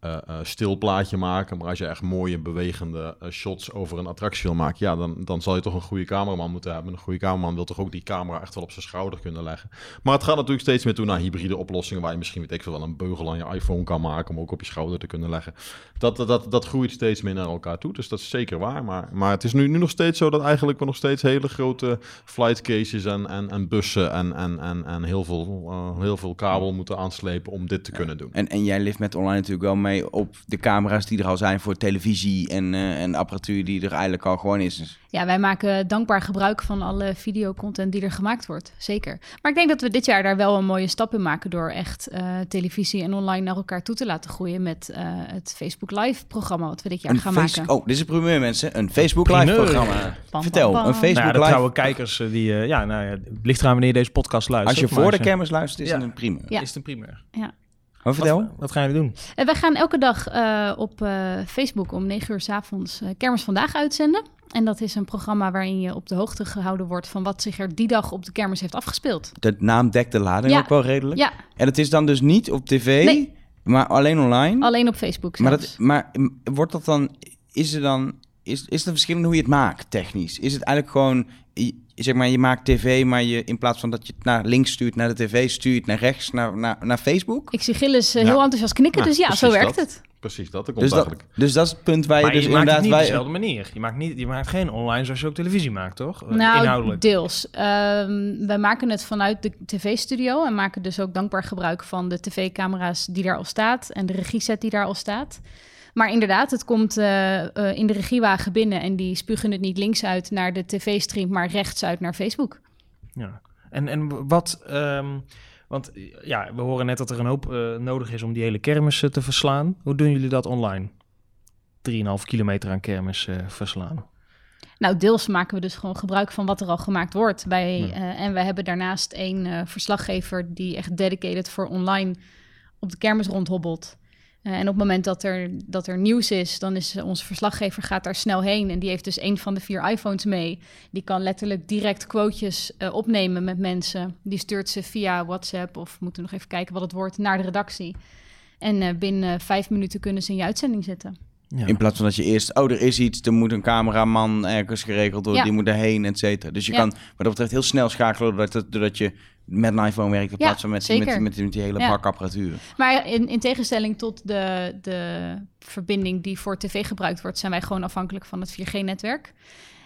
Uh, uh, stil plaatje maken. Maar als je echt mooie bewegende uh, shots over een attractie wil maken, ja, dan, dan zal je toch een goede cameraman moeten hebben. Een goede cameraman wil toch ook die camera echt wel op zijn schouder kunnen leggen. Maar het gaat natuurlijk steeds meer toe naar hybride oplossingen, waar je misschien weet ik veel wel een beugel aan je iPhone kan maken om ook op je schouder te kunnen leggen. Dat, dat, dat, dat groeit steeds meer naar elkaar toe, dus dat is zeker waar. Maar, maar het is nu, nu nog steeds zo dat eigenlijk we nog steeds hele grote flight cases en, en, en bussen en, en, en, en heel, veel, heel veel kabel moeten aanslepen om dit te ja. kunnen doen. En, en jij lift met online natuurlijk wel mee op de camera's die er al zijn voor televisie en, uh, en apparatuur die er eigenlijk al gewoon is. Ja, wij maken dankbaar gebruik van alle videocontent die er gemaakt wordt. Zeker. Maar ik denk dat we dit jaar daar wel een mooie stap in maken door echt uh, televisie en online naar elkaar toe te laten groeien met uh, het Facebook Live programma wat we dit jaar een gaan face- maken. Oh, dit is een primeur mensen. Een Facebook Live Primeur. programma. Vertel, een Facebook Nou ja, de Live. trouwe kijkers, eh, die, eh, ja, nou ja, het ligt eraan wanneer je deze podcast luistert. Als je voor de cameras luistert, is Ja. het een primeur. Ja. Is het een primeur. Maar vertel. Wat, wat gaan jullie doen? En wij gaan elke dag eh, op eh, Facebook om 9 uur s avonds eh, Kermis Vandaag uitzenden. En dat is een programma waarin je op de hoogte gehouden wordt van wat zich er die dag op de kermis heeft afgespeeld. De naam dekt de lading Ja. ook wel redelijk. Ja, En het is dan dus niet op tv, Nee. maar alleen online. alleen op Facebook maar, zelfs. dat, maar wordt dat dan, is er dan, is, is er verschil in hoe je het maakt technisch? Is het eigenlijk gewoon, je- zeg maar, je maakt tv, maar je in plaats van dat je het naar links stuurt, naar de tv stuurt, naar rechts, naar, naar, naar Facebook? Ik zie Gilles eh, Ja. heel enthousiast knikken, Ja, dus ja, zo werkt dat. het. Precies, dat, dat komt Dus dat, eigenlijk. dus dat is het punt waar je maar dus je maakt het inderdaad... niet op dezelfde manier. Je maakt, niet, je maakt geen online zoals je ook televisie maakt, toch? Eh, Nou, Inhoudelijk. deels. Ehm, wij maken het vanuit de tv-studio en maken dus ook dankbaar gebruik van de tv-camera's die daar al staat en de regieset die daar al staat. Maar inderdaad, het komt eh, eh, in de regiewagen binnen en die spugen het niet links uit naar de tv-stream, maar rechts uit naar Facebook. Ja. En, en wat... ehm, want ja, we horen net dat er een hoop eh, nodig is om die hele kermis te verslaan. Hoe doen jullie dat online? 3,5 kilometer aan kermis verslaan. Nou, deels maken we dus gewoon gebruik van wat er al gemaakt wordt. Bij, Ja. en we hebben daarnaast één eh, verslaggever die echt dedicated voor online op de kermis rondhobbelt. Eh, en op het moment dat er, dat er nieuws is, dan is eh, onze verslaggever gaat daar snel heen. En die heeft dus een van de vier iPhones mee. Die kan letterlijk direct quotejes eh, opnemen met mensen. Die stuurt ze via WhatsApp of moeten we nog even kijken wat het wordt naar de redactie. En binnen vijf minuten kunnen ze in je uitzending zetten. Ja. In plaats van dat je eerst, oh, er is iets, er moet een cameraman ergens geregeld worden, Ja. die moet erheen, et cetera. Dus je Ja. kan, wat dat betreft, heel snel schakelen doordat, doordat je met een iPhone werkt in plaats van met, met, met, met die hele Ja. bak apparatuur. Maar in, in tegenstelling tot de, de verbinding die voor tv gebruikt wordt, zijn wij gewoon afhankelijk van het 4G-netwerk.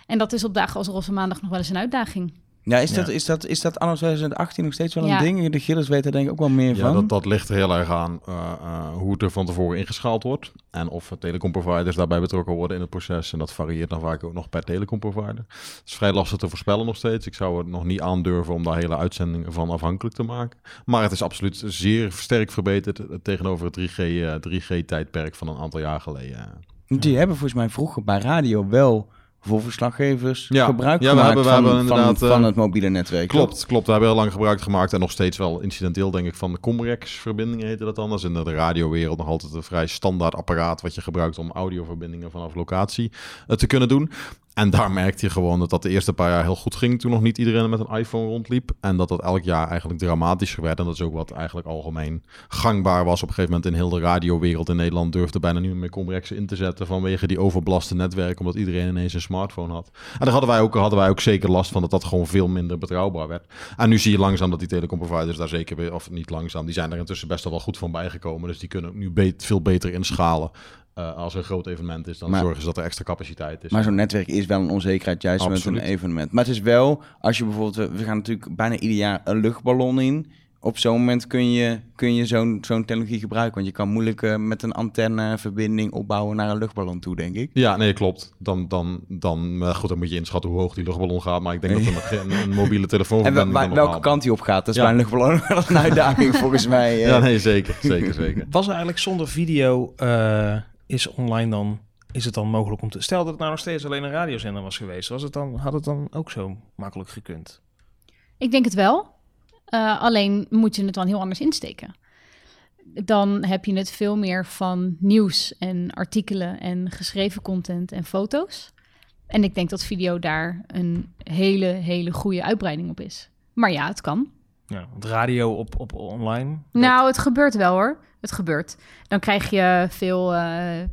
En dat is op dagen als roze maandag nog wel eens een uitdaging. Ja, is dat, is dat, is dat anno 2018 nog steeds wel Ja. een ding? De Gilles weten er denk ik ook wel meer Ja, van. dat, dat ligt er heel erg aan eh, eh, hoe het er van tevoren ingeschaald wordt. En of telecomproviders daarbij betrokken worden in het proces. En dat varieert dan vaak ook nog per telecomprovider. Het is vrij lastig te voorspellen nog steeds. Ik zou het nog niet aandurven om daar hele uitzendingen van afhankelijk te maken. Maar het is absoluut zeer sterk verbeterd eh, tegenover het 3G, eh, 3G-tijdperk van een aantal jaar geleden. Die hebben volgens mij vroeger bij radio wel voor verslaggevers Ja. gebruik Ja, we hebben- we van, hebben van, inderdaad, van eh, het mobiele netwerk. Klopt, klopt. We hebben heel lang gebruik gemaakt en nog steeds wel incidenteel, denk ik, van de Comrex-verbindingen heette dat dan. Dat is in de radiowereld nog altijd een vrij standaard apparaat wat je gebruikt om audioverbindingen vanaf locatie eh, te kunnen doen. En daar merkte je gewoon dat dat de eerste paar jaar heel goed ging toen nog niet iedereen met een iPhone rondliep. En dat dat elk jaar eigenlijk dramatischer werd. En dat is ook wat eigenlijk algemeen gangbaar was op een gegeven moment in heel de radiowereld in Nederland. Durfde bijna niet meer Comrex in te zetten vanwege die overbelaste netwerken, omdat iedereen ineens een smartphone had. En daar hadden wij ook, hadden wij ook zeker last van dat dat gewoon veel minder betrouwbaar werd. En nu zie je langzaam dat die telecomproviders daar zeker weer, of niet langzaam, die zijn er intussen best wel goed van bijgekomen. Dus die kunnen ook nu veel beter inschalen. Eh, als er een groot evenement is, dan Maar- zorgen ze dat er extra capaciteit is. Maar zo'n netwerk is wel een onzekerheid, juist met een evenement. Maar het is wel, als je bijvoorbeeld, we gaan natuurlijk bijna ieder jaar een luchtballon in. Op zo'n moment kun je, kun je zo'n zo'n technologie gebruiken. Want je kan moeilijk eh, met een antenneverbinding opbouwen naar een luchtballon toe, denk ik. Ja, nee, klopt. Dan, dan, dan, maar goed, dan moet je inschatten hoe hoog die luchtballon gaat. Maar ik denk dat er (laughs) nog een, een mobiele telefoon En wel- dan waar- nog welke kant die op gaat, dat is Ja. bij een luchtballon (laughs) een uitdaging volgens mij. (laughs) eh. Ja, nee, zeker, zeker, zeker. Was er eigenlijk zonder video eh, is online dan is het dan mogelijk om te stel dat het nou nog steeds alleen een radiozender was geweest, was het dan had het dan ook zo makkelijk gekund? Ik denk het wel. Eh, alleen moet je het dan heel anders insteken. Dan heb je het veel meer van nieuws en artikelen en geschreven content en foto's. En ik denk dat video daar een hele, hele goede uitbreiding op is. Maar ja, het kan. Ja, want radio op, op online. dat- Nou, het gebeurt wel hoor. Het gebeurt. Dan krijg je veel eh, eh,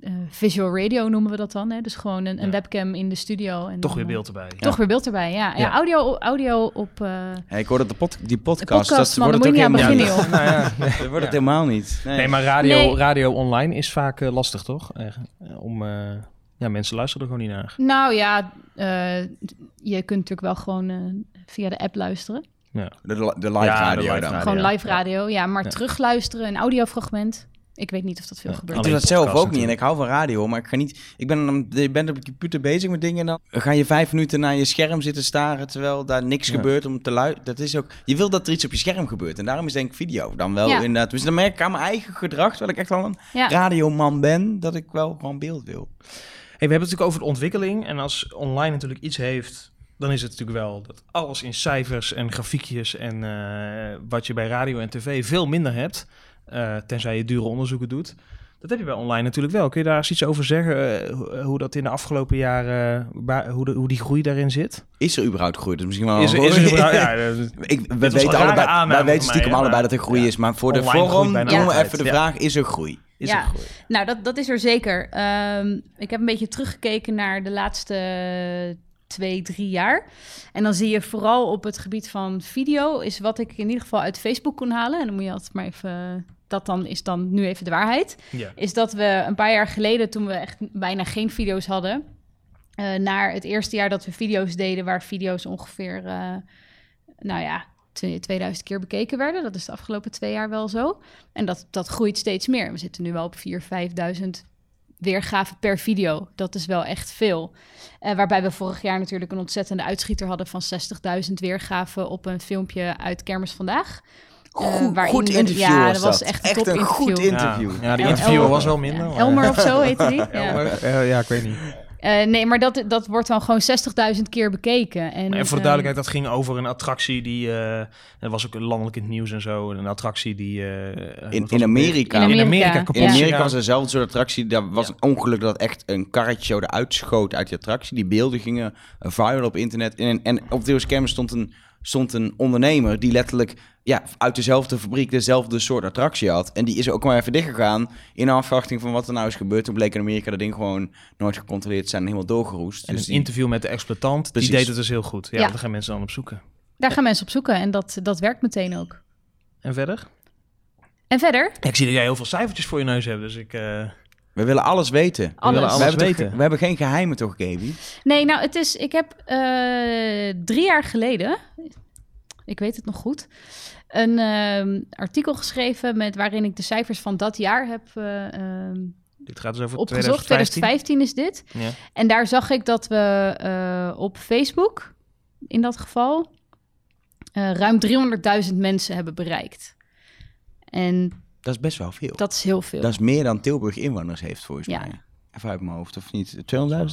eh, visual radio noemen we dat dan. Hè? Dus gewoon een, een Ja. webcam in de studio. En toch dan, weer beeld erbij. Toch weer beeld erbij, ja. ja. Ja. audio, audio op eh, Ja, ik hoor dat de pod, die de podcast, dat (laughs) wordt het ook niet helemaal beginnen, niet. Nou ja, Dat wordt het helemaal niet. Nee. nee, maar radio, Nee. radio online is vaak lastig, toch? Eh, om, eh, ja, mensen luisteren er gewoon niet naar. Nou ja, eh, je kunt natuurlijk wel gewoon eh, via de app luisteren. De, de live Ja, de radio live dan. radio. gewoon ja. live radio, ja. Maar Ja. terugluisteren, een audiofragment. Ik weet niet of dat veel Ja. gebeurt. Ik doe dat zelf ook niet en ik hou van radio, maar ik ga niet... Ik ben, dan- je bent op de computer bezig met dingen en dan ga je vijf minuten naar je scherm zitten staren terwijl daar niks Ja. gebeurt om te luisteren. Dat is ook... Je wil dat er iets op je scherm gebeurt en daarom is denk ik video dan wel Ja. inderdaad... Dus dan merk ik aan mijn eigen gedrag, terwijl ik echt wel een Ja. radioman ben, dat ik wel gewoon beeld wil. Hey, we hebben het natuurlijk over de ontwikkeling. En als online natuurlijk iets heeft, dan is het natuurlijk wel dat alles in cijfers en grafiekjes en eh, wat je bij radio en tv veel minder hebt. eh, tenzij je dure onderzoeken doet. Dat heb je bij online natuurlijk wel. Kun je daar eens iets over zeggen? eh, hoe, dat in de afgelopen jaren, hoe, de, hoe die groei daarin zit? Is er überhaupt groei? Dat is misschien wel Is, een er- is er goeie- überhaupt- ja, (laughs) Ik, we weten allebei, wij van weten stiekem mij, allebei dat er groei ja. is, maar voor de Online vorm doen we even de Ja. vraag, is er groei? is Ja. er groei? Nou, dat, dat is er zeker. Ehm, ik heb een beetje teruggekeken naar de laatste twee, drie jaar. En dan zie je vooral op het gebied van video... is wat ik in ieder geval uit Facebook kon halen. En dan moet je altijd maar even... Dat dan is dan nu even de waarheid. Ja. Is dat we een paar jaar geleden, toen we echt bijna geen video's hadden... eh, naar het eerste jaar dat we video's deden... waar video's ongeveer, eh, nou ja, tw- 2000 keer bekeken werden. Dat is de afgelopen twee jaar wel zo. En dat, dat groeit steeds meer. We zitten nu wel op 4.000, 5.000 weergaven per video. Dat is wel echt veel. Eh, waarbij we vorig jaar natuurlijk een ontzettende uitschieter hadden van 60.000 weergaven op een filmpje uit Kermis Vandaag. Eh, Goed, we- interview ja, was dat was dat. echt een Echt een topinterview. goed interview. Ja, die interviewer El- was wel minder. Ja, maar- Elmer of zo heette die. (laughs) ja. Elmer? Eh, ja, ik weet niet. Eh, nee, maar dat, dat wordt dan gewoon 60.000 keer bekeken. En, En voor de ehm, duidelijkheid, dat ging over een attractie die... eh dat was ook landelijk in het nieuws en zo. Een attractie die... eh, In, in Amerika. In Amerika. Kapot In Amerika gegaan. was er dezelfde soort attractie. Daar was Ja. een ongeluk dat echt een karretje eruit schoot uit die attractie. Die beelden gingen eh, viral op internet. En, en op de scherm stond een, stond een ondernemer die letterlijk ja, uit dezelfde fabriek dezelfde soort attractie had. En die is ook maar even dichtgegaan in afwachting van wat er nou is gebeurd. Toen bleek in Amerika dat ding gewoon nooit gecontroleerd zijn en helemaal doorgeroest. En dus een die, interview met de exploitant, die Precies. deed het dus heel goed. Ja, Ja. daar gaan mensen dan op zoeken. Daar gaan mensen op zoeken en dat, dat werkt meteen ook. En verder? En verder, Ja, ik zie dat jij heel veel cijfertjes voor je neus hebt, dus ik... eh, we willen alles weten. alles. willen We alles hebben, toch- weten. we hebben geen geheimen toch, Gaby? Nee, nou, het is. Ik heb eh, drie jaar geleden, ik weet het nog goed, een ehm, artikel geschreven met waarin ik de cijfers van dat jaar heb ehm, dit gaat dus over opgezocht. 2015. 2015 is dit. Ja. En daar zag ik dat we eh, op Facebook, in dat geval, eh, ruim 300.000 mensen hebben bereikt. En Dat is best wel veel. dat is heel veel. Dat is meer dan Tilburg inwoners heeft, volgens Ja. mij. Even uit mijn hoofd, of niet? 200.000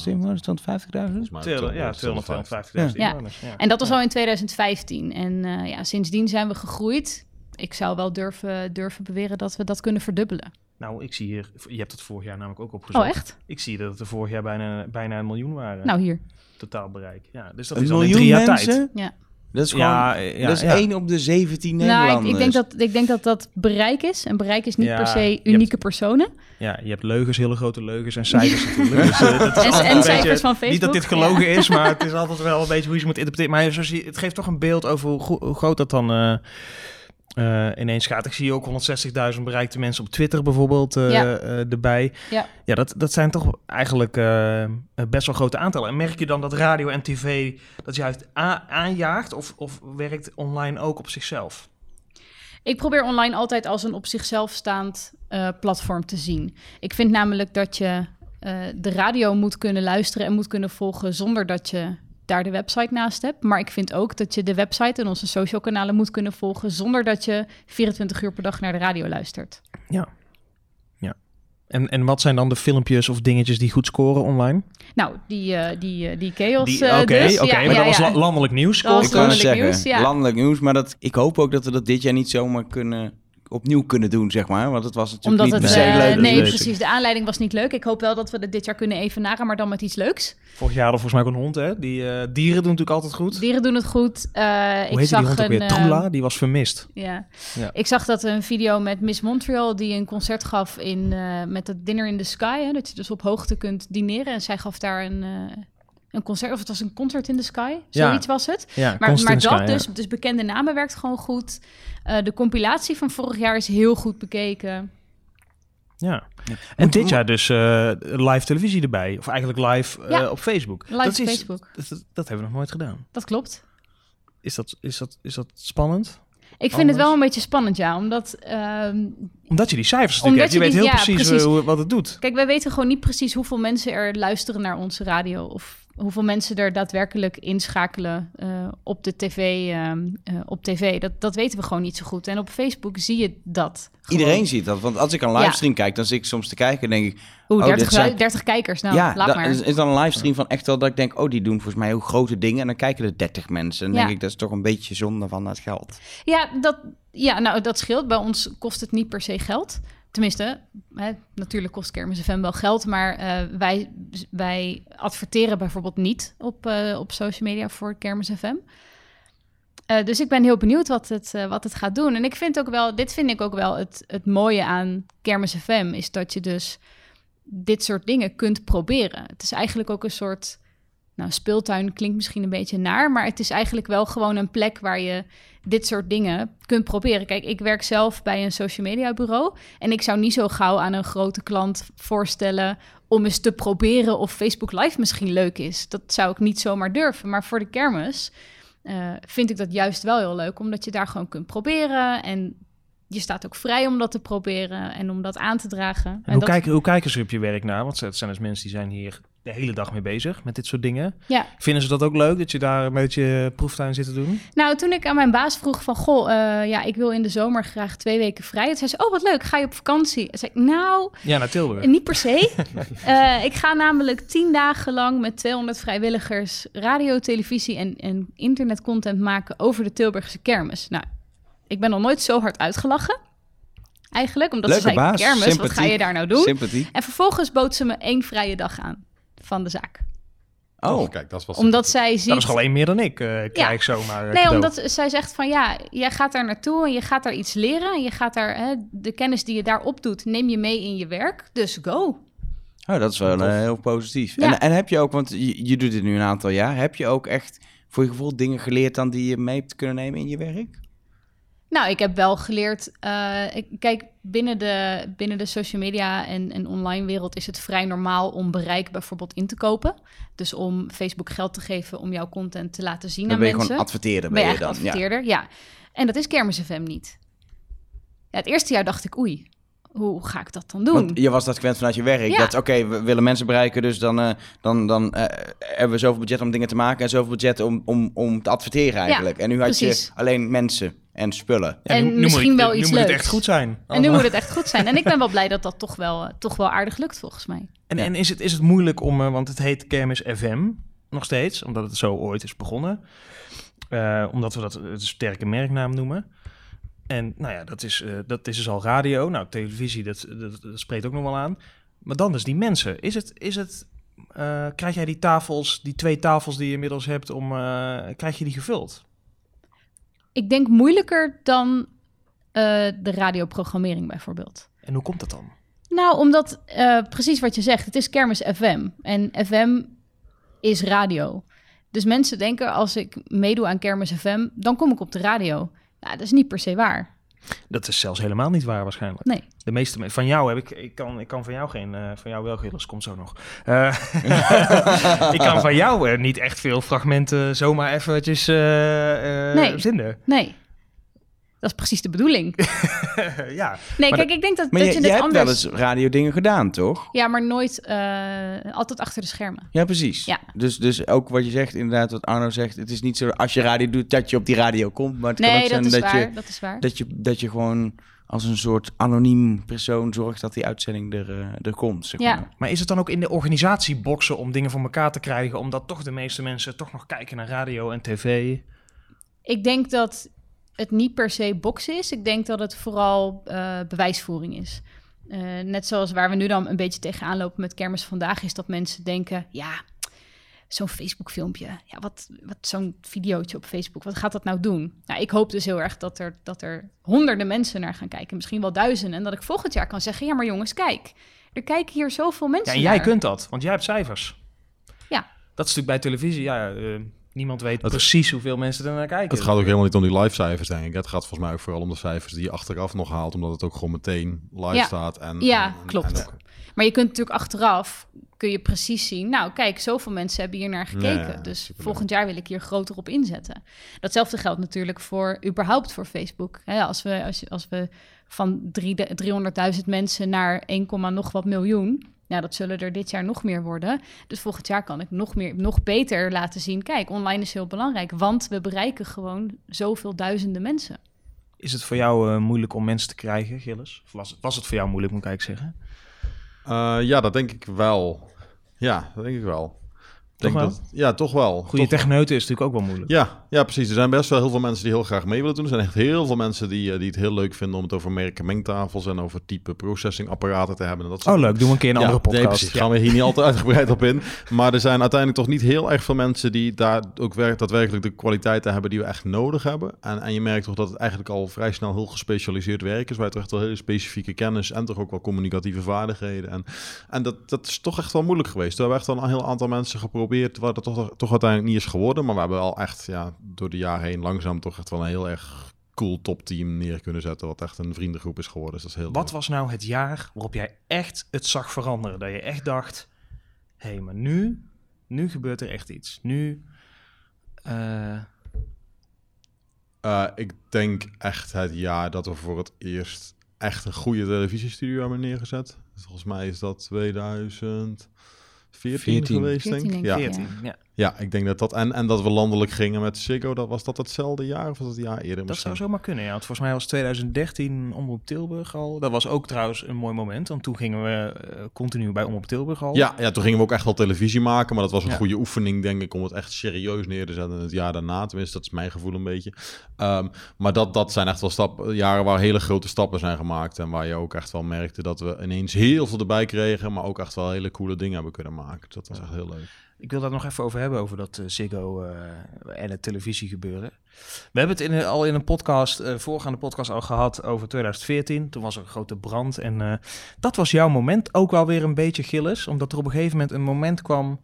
inwoners, 250.000? Maar 200, ja, 250.000 Ja. inwoners. Ja. En dat was al in 2015. En eh, ja, sindsdien zijn we gegroeid. Ik zou wel durven, durven beweren dat we dat kunnen verdubbelen. Nou, ik zie hier... Je hebt het vorig jaar namelijk ook opgezocht. Oh, echt? Ik zie dat het er vorig jaar bijna, bijna een miljoen waren. Nou, hier. Totaal bereik. Ja, dus dat Een is al in miljoen drie jaar mensen? tijd. Ja. Dat is gewoon... Ja, ja, dat is ja. 1 op de 17 Nou, ik, Nederlanders. ik, denk dat, ik denk dat dat bereik is. En bereik is niet Ja, per se hebt- unieke personen. Ja, je hebt leugens, hele grote leugens en cijfers natuurlijk. Dus, eh, dat is (laughs) En- cijfers beetje- van Niet dat dit Facebook, gelogen ja. is, maar (laughs) het is altijd wel een beetje hoe je ze moet interpreteren. Maar zo zie, je- het geeft toch een beeld over hoe groot dat dan, eh, eh, ineens gaat. Ik zie ook 160.000 bereikte mensen op Twitter bijvoorbeeld eh, Ja. eh, erbij. Ja. ja dat, dat zijn toch eigenlijk best wel grote aantallen. En merk je dan dat radio en tv dat juist aanjaagt of, of werkt online ook op zichzelf? Ik probeer online altijd als een op zichzelf staand platform te zien. Ik vind namelijk dat je de radio moet kunnen luisteren en moet kunnen volgen zonder dat je daar de website naast hebt. Maar ik vind ook dat je de website en onze social kanalen moet kunnen volgen zonder dat je 24 uur per dag naar de radio luistert. Ja. ja. En, en wat zijn dan de filmpjes of dingetjes die goed scoren online? Nou, die, eh, die, eh, die chaos Die- eh, Oké, dus. oké, Ja, maar ja, dat was ja. landelijk nieuws. Dat was Ik net landelijk zeggen, nieuws, ja. landelijk nieuws. Maar dat, ik hoop ook dat we dat dit jaar niet zomaar kunnen, opnieuw kunnen doen, zeg maar. Want het was natuurlijk Omdat niet het, per se eh, leuk. nee, leuk. precies. De aanleiding was niet leuk. Ik hoop wel dat we het dit jaar kunnen evenaren, maar dan met iets leuks. Vorig jaar hadden we volgens mij ook een hond, hè? Die eh, dieren doen natuurlijk altijd goed. Dieren doen het goed. Eh, Hoe ik heette die zag hond ook een, weer? Troela, die was vermist. Ja. Ja. ik zag dat een video met Miss Montreal die een concert gaf in, eh, met het Dinner in the Sky. Hè, dat je dus op hoogte kunt dineren. En zij gaf daar een, eh, een concert, of het was een concert in the Sky. Ja. Zoiets was het. Ja, Maar, maar dat Sky, ja. dus, dus bekende namen werkt gewoon goed. Eh, de compilatie van vorig jaar is heel goed bekeken. Ja. En Moet- dit jaar dus eh, live televisie erbij. Of eigenlijk live eh, Ja. op Facebook. Live dat op is, Facebook. Dat, dat, dat hebben we nog nooit gedaan. Dat klopt. Is dat, is dat, is dat spannend? Ik vind Anders? het wel een beetje spannend, ja. Omdat, ehm, Omdat je die cijfers Omdat natuurlijk hebt. Je je weet die- heel ja, precies, precies. hoe, wat het doet. kijk, wij weten gewoon niet precies hoeveel mensen er luisteren naar onze radio. Of hoeveel mensen er daadwerkelijk inschakelen eh, op de tv. ehm, eh, op tv. Dat, dat weten we gewoon niet zo goed. En op Facebook zie je dat. gewoon. Iedereen ziet dat. Want als ik een livestream kijk, dan zit ik soms te kijken en denk ik... Oeh, Oh, 30, dit zijn- 30 kijkers. Nou, ja, laat dat maar. is, is dan een livestream van echt wel dat ik denk... Oh, die doen volgens mij heel grote dingen. En dan kijken er 30 mensen. En dan Ja. denk ik, dat is toch een beetje zonde van het geld. Ja, dat, ja, nou, dat scheelt. Bij ons kost het niet per se geld. Tenminste, hè, natuurlijk kost Kermis FM wel geld, maar eh, wij, wij adverteren bijvoorbeeld niet op, eh, op social media voor Kermis FM. Eh, dus ik ben heel benieuwd wat het, wat het gaat doen. En ik vind ook wel, dit vind ik ook wel het, het mooie aan Kermis FM, is dat je dus dit soort dingen kunt proberen. Het is eigenlijk ook een soort, nou, speeltuin klinkt misschien een beetje naar, maar het is eigenlijk wel gewoon een plek waar je dit soort dingen kunt proberen. Kijk, ik werk zelf bij een social media bureau en ik zou niet zo gauw aan een grote klant voorstellen om eens te proberen of Facebook Live misschien leuk is. Dat zou ik niet zomaar durven, maar voor de kermis eh, vind ik dat juist wel heel leuk, omdat je daar gewoon kunt proberen en je staat ook vrij om dat te proberen en om dat aan te dragen. En hoe, dat, kijken, hoe kijken ze op je werk naar? Want het zijn dus mensen die zijn hier de hele dag mee bezig met dit soort dingen. Ja. Vinden ze dat ook leuk, dat je daar een beetje proeftuin zit te doen? Nou, toen ik aan mijn baas vroeg van... Goh, eh, ja, ik wil in de zomer graag twee weken vrij. Toen zei ze, oh, wat leuk, ga je op vakantie? Toen zei ik, nou, Ja, naar Tilburg. niet per se. (laughs) Eh, ik ga namelijk tien dagen lang met 200 vrijwilligers... radio, televisie en, en internetcontent maken over de Tilburgse kermis. Nou, ik ben nog nooit zo hard uitgelachen. Eigenlijk, omdat Leuke ze zei, baas, kermis, wat ga je daar nou doen? Sympathie. En vervolgens bood ze me één vrije dag aan van de zaak. Oh, kijk, dat was Omdat zij ziet... Dat is gewoon één meer dan ik, eh krijg zomaar. eh, Nee, cadeau. omdat zij zegt van ja, jij gaat daar naartoe en je gaat daar iets leren. En je gaat daar, hè, de kennis die je daar opdoet, neem je mee in je werk. Dus go. Oh, dat is wel eh, heel positief. Ja. En, en heb je ook, want je, je doet dit nu een aantal jaar, heb je ook echt voor je gevoel dingen geleerd dan die je mee hebt kunnen nemen in je werk? Nou, ik heb wel geleerd. eh, ik, kijk, binnen de, binnen de social media en, en online wereld is het vrij normaal om bereik bijvoorbeeld in te kopen. Dus om Facebook geld te geven om jouw content te laten zien Dan aan ben je mensen. gewoon adverteerder. ben Ben je dan? Ja. adverteerder, ja. En dat is Kermis FM niet. Ja, het eerste jaar dacht ik, oei, hoe ga ik dat dan doen? Want je was dat gewend vanuit je werk. Ja. Dat, oké, we willen mensen bereiken, dus dan, eh, dan, dan eh, hebben we zoveel budget om dingen te maken en zoveel budget om, om, om te adverteren eigenlijk. en nu had precies. je alleen mensen en spullen. Ja, en nu- nu misschien moet het- wel iets Nu moet het echt goed zijn. En nu moet het echt goed zijn. En ik ben wel (laughs) blij dat dat toch wel, eh, toch wel aardig lukt, volgens mij. En, en is, het, is het moeilijk om, eh, want het heet Kermis FM nog steeds, omdat het zo ooit is begonnen. Eh, omdat we dat een sterke merknaam noemen. En nou ja, dat is, eh, dat is dus al radio. Nou, televisie, dat, dat, dat spreekt ook nog wel aan. Maar dan dus die mensen. Is het, is het, eh, krijg jij die tafels, die twee tafels die je inmiddels hebt, om, eh, krijg je die gevuld? Ik denk moeilijker dan eh, de radioprogrammering bijvoorbeeld. En hoe komt dat dan? Nou, omdat eh, precies wat je zegt, het is kermis FM. En FM is radio. Dus mensen denken, als ik meedoe aan kermis FM, dan kom ik op de radio. Nou, dat is niet per se waar. Dat is zelfs helemaal niet waar waarschijnlijk. Nee. De meeste me- van jou heb ik, ik kan, ik kan van jou geen, eh, van jou wel Gilles, komt zo nog. Eh, (laughs) ik kan van jou eh, niet echt veel fragmenten zomaar eventjes Nee. vinden. Nee. Dat is precies de bedoeling. (laughs) ja, Nee, Maar kijk, ik denk dat, Maar dat je, je je het hebt anders... wel eens radiodingen gedaan, toch? Ja, maar nooit... eh, altijd achter de schermen. Ja, precies. Ja. Dus, dus ook wat je zegt, inderdaad, wat Arno zegt. Het is niet zo als je radio doet dat je op die radio komt. Maar het kan ook zijn dat is dat, waar. je, Dat is waar. dat, je, dat je gewoon als een soort anoniem persoon zorgt dat die uitzending er, eh, er komt. Zeg Ja. maar. maar is het dan ook in de organisatieboksen om dingen voor elkaar te krijgen, omdat toch de meeste mensen toch nog kijken naar radio en tv? Ik denk dat het niet per se boksen is. Ik denk dat het vooral eh, bewijsvoering is. Eh, net zoals waar we nu dan een beetje tegenaan lopen met kermis vandaag, is dat mensen denken: ja, zo'n Facebook-filmpje, ja, wat, wat zo'n videootje op Facebook, wat gaat dat nou doen? Nou, ik hoop dus heel erg dat er, dat er honderden mensen naar gaan kijken, misschien wel duizenden, en dat ik volgend jaar kan zeggen: ja, maar jongens, kijk, er kijken hier zoveel Ja, mensen. en jij naar. kunt dat, want jij hebt cijfers. Ja. Dat is natuurlijk bij televisie, ja, eh, niemand weet Het- precies hoeveel mensen er naar kijken. Het gaat ook helemaal niet om die live cijfers, denk ik. Het gaat volgens mij ook vooral om de cijfers die je achteraf nog haalt, omdat het ook gewoon meteen live Ja. staat. En, Ja, en- klopt. en ook- Maar je kunt natuurlijk achteraf kun je precies zien. Nou, kijk, zoveel mensen hebben hier naar gekeken. Ja, ja, dus volgend jaar wil ik hier groter op inzetten. Datzelfde geldt natuurlijk voor überhaupt voor Facebook. Hè, als, we, als, je- als we van drie- 300.000 mensen naar 1, nog wat miljoen. Nou, dat zullen er dit jaar nog meer worden. Dus volgend jaar kan ik nog, meer, nog beter laten zien. Kijk, online is heel belangrijk, want we bereiken gewoon zoveel duizenden mensen. Is het voor jou eh, moeilijk om mensen te krijgen, Gilles? Of was, was het voor jou moeilijk, moet ik eigenlijk zeggen? Eh, ja, dat denk ik wel. Ja, dat denk ik wel. Denk? Dat, ja, toch wel. Goede Toch- techneuten is natuurlijk ook wel moeilijk. Ja, ja, precies. Er zijn best wel heel veel mensen die heel graag mee willen doen. Er zijn echt heel veel mensen die, eh, die het heel leuk vinden om het over merken mengtafels en over type processingapparaten te hebben. En dat soort Oh, leuk. Doen we een keer een Ja, andere Nee, podcast. precies. Ja. Gaan we hier niet altijd (laughs) uitgebreid op in. Maar er zijn uiteindelijk toch niet heel erg veel mensen die daar ook werk, daadwerkelijk de kwaliteiten hebben die we echt nodig hebben. En, en je merkt toch dat het eigenlijk al vrij snel heel gespecialiseerd werk is, waar je toch echt wel hele specifieke kennis en toch ook wel communicatieve vaardigheden. En, en dat, dat is toch echt wel moeilijk geweest. We hebben echt wel een heel aantal mensen geprobeerd waar dat toch, toch uiteindelijk niet is geworden. Maar we hebben wel echt ja, door de jaren heen langzaam toch echt wel een heel erg cool topteam neer kunnen zetten. Wat echt een vriendengroep is geworden. Dus dat is heel Wat leuk. was nou het jaar waarop jij echt het zag veranderen? Dat je echt dacht, hé, hey, maar nu, nu gebeurt er echt iets. Nu, eh, Eh, ik denk echt het jaar dat we voor het eerst echt een goede televisiestudio hebben neergezet. Volgens mij is dat 2014 14. geweest, 14 denk ik. Ja. ik. 14. Ja. Ja, ik denk dat dat... En, en dat we landelijk gingen met Ziggo, dat, was dat hetzelfde jaar of was het een jaar eerder Dat misschien? zou zomaar kunnen, ja. Want volgens mij was 2013 Omroep Tilburg al. Dat was ook trouwens een mooi moment, want toen gingen we eh, continu bij Omroep Tilburg al. Ja, ja, toen gingen we ook echt wel televisie maken. Maar dat was een Ja. goede oefening, denk ik, om het echt serieus neer te zetten. Het jaar daarna, tenminste, dat is mijn gevoel een beetje. Ehm, maar dat, dat zijn echt wel stappen, jaren waar hele grote stappen zijn gemaakt. En waar je ook echt wel merkte dat we ineens heel veel erbij kregen. Maar ook echt wel hele coole dingen hebben kunnen maken. Dus dat was echt heel leuk. Ik wil daar nog even over hebben, over dat eh, Ziggo eh, en het televisiegebeuren. We hebben het in, al in een podcast, eh voorgaande podcast al gehad over 2014. Toen was er een grote brand en eh, dat was jouw moment ook wel weer een beetje Gilles. Omdat er op een gegeven moment een moment kwam...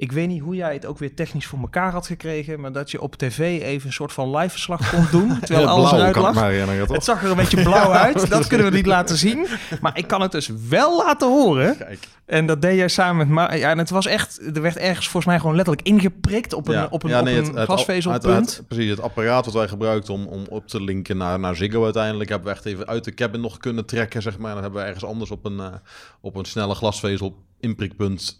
Ik weet niet hoe jij het ook weer technisch voor elkaar had gekregen... maar dat je op tv even een soort van live verslag kon doen... (laughs) terwijl Ja, alles blauw, eruit lag. Het zag er een beetje blauw (laughs) uit. Dat kunnen we niet laten zien. Maar ik kan het dus wel laten horen. Kijk. En dat deed jij samen met Ma Ja, en het was echt... Er werd ergens volgens mij gewoon letterlijk ingeprikt op een, op een, op nee, een het- het- glasvezelpunt. het- precies, het apparaat wat wij gebruikten om, om op te linken naar, naar Ziggo uiteindelijk... hebben we echt even uit de cabin nog kunnen trekken, zeg maar. En dan hebben we ergens anders op een, eh, op een snelle glasvezel inprikpunt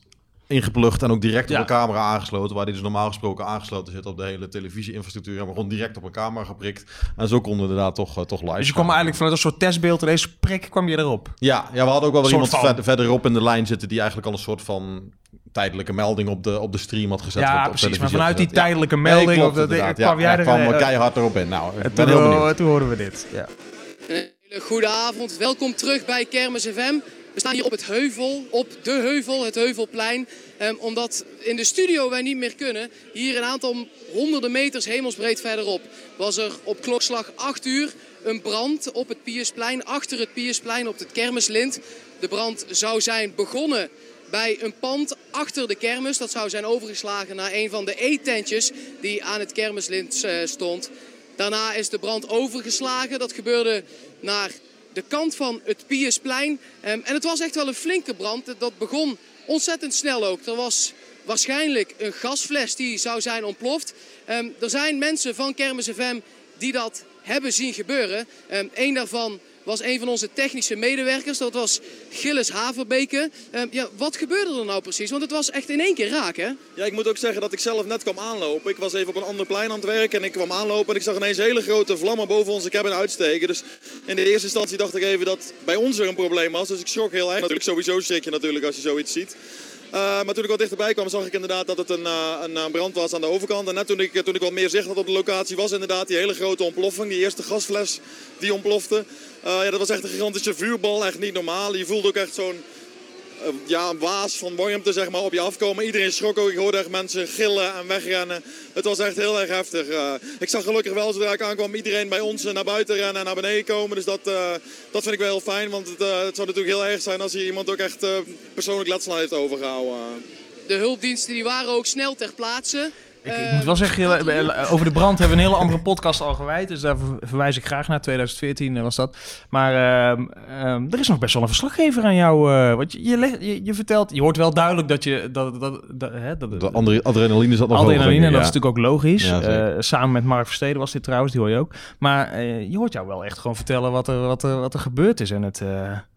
ingeplucht... en ook direct Ja. op een camera aangesloten... waar die dus normaal gesproken aangesloten zit op de hele televisieinfrastructuur... we gewoon direct op een camera geprikt. En zo konden we inderdaad toch, eh, toch live Dus je kwam gaan. eigenlijk vanuit een soort testbeeld... deze prik kwam je erop. Ja, ja, we hadden ook wel weer iemand verder, verderop in de lijn zitten... die eigenlijk al een soort van tijdelijke melding op de, op de stream had gezet. Ja, op- op precies. Maar vanuit die. Ja. tijdelijke Nee, melding... klopt, of dat, inderdaad. kwam ja, jij er... kwam eh, keihard erop in. Nou, ik en ben toen, heel benieuwd. eh, toen hoorden we dit. Ja. Een hele goede avond. Welkom terug bij Kermis FM. We staan hier op het heuvel, op de heuvel, het Heuvelplein. Ehm, omdat in de studio wij niet meer kunnen. Hier een aantal honderden meters hemelsbreed verderop was er op klokslag 8 uur een brand op het Piersplein. Achter het Piersplein op het Kermislint. De brand zou zijn begonnen bij een pand achter de kermis. Dat zou zijn overgeslagen naar een van de eetentjes die aan het Kermislint eh, stond. Daarna is de brand overgeslagen. Dat gebeurde naar de kant van het Piusplein. Ehm, en het was echt wel een flinke brand. Dat begon ontzettend snel ook. Er was waarschijnlijk een gasfles die zou zijn ontploft. Ehm, er zijn mensen van Kermis FM die dat hebben zien gebeuren. Eén ehm, daarvan was een van onze technische medewerkers. Dat was Gilles Haverbeke. Um, ja, wat gebeurde er nou precies? Want het was echt in één keer raak, hè? Ja, ik moet ook zeggen dat ik zelf net kwam aanlopen. Ik was even op een ander plein aan het werken en ik kwam aanlopen en ik zag ineens hele grote vlammen boven onze cabin uitsteken. Dus in de eerste instantie dacht ik even dat bij ons er een probleem was. Dus ik schrok heel erg. Natuurlijk sowieso schrik je natuurlijk als je zoiets ziet. Uh, maar toen ik wat dichterbij kwam, zag ik inderdaad dat het een, uh, een, brand was aan de overkant. En net toen ik, toen ik wat meer zicht had op de locatie, was inderdaad die hele grote ontploffing. Die eerste gasfles die ontplofte. Uh, ja, dat was echt een gigantische vuurbal, echt niet normaal. Je voelde ook echt zo'n eh, ja, waas van warmte zeg maar, op je afkomen. Iedereen schrok ook. Ik hoorde echt mensen gillen en wegrennen. Het was echt heel erg heftig. Uh, ik zag gelukkig wel, zodra ik aankwam, iedereen bij ons naar buiten rennen en naar beneden komen. Dus dat, dat vind ik wel heel fijn. Want het, het zou natuurlijk heel erg zijn als hier iemand ook echt persoonlijk letsel heeft overgehouden. De hulpdiensten die waren ook snel ter plaatse. Ik, ik, moet wel zeggen, eh, over de brand hebben we een hele andere podcast al gewijd. Dus daar verwijs ik graag naar. 2014 eh, was dat. Maar uh, uh, er is nog best wel een verslaggever aan jou. Uh, want je, je, je, vertelt, je hoort wel duidelijk dat je... Dat, dat, dat, hè, dat, de andere adrenaline zat nog Adrenaline, en dat is natuurlijk ook logisch. Ja, samen met Mark Versteden was dit trouwens, die hoor je ook. Maar je hoort jou wel echt gewoon vertellen wat er, wat er, wat er gebeurd is. En het,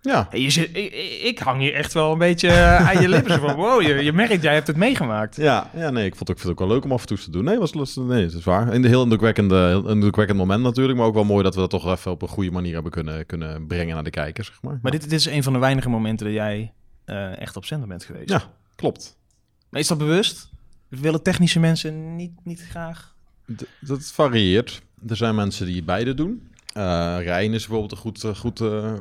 ja. Je zit, ik, ik, hang hier echt wel een beetje aan je lippen. van, wow, je, je merkt, jij hebt het meegemaakt. Ja, ja nee, ik vond het ook, vind het ook wel leuk om af en toe te doen. Nee, was lustig. Nee, het is waar. In de heel indrukwekkende, indrukwekkend moment natuurlijk. Maar ook wel mooi dat we dat toch even op een goede manier hebben kunnen, kunnen brengen naar de kijkers, zeg maar. Maar dit, dit is een van de weinige momenten dat jij uh, echt op zender bent geweest. Ja, klopt. Maar is dat bewust? Willen technische mensen niet, niet graag? D dat varieert. Er zijn mensen die beide doen. Uh, Rijn is bijvoorbeeld een goed, uh, goed uh,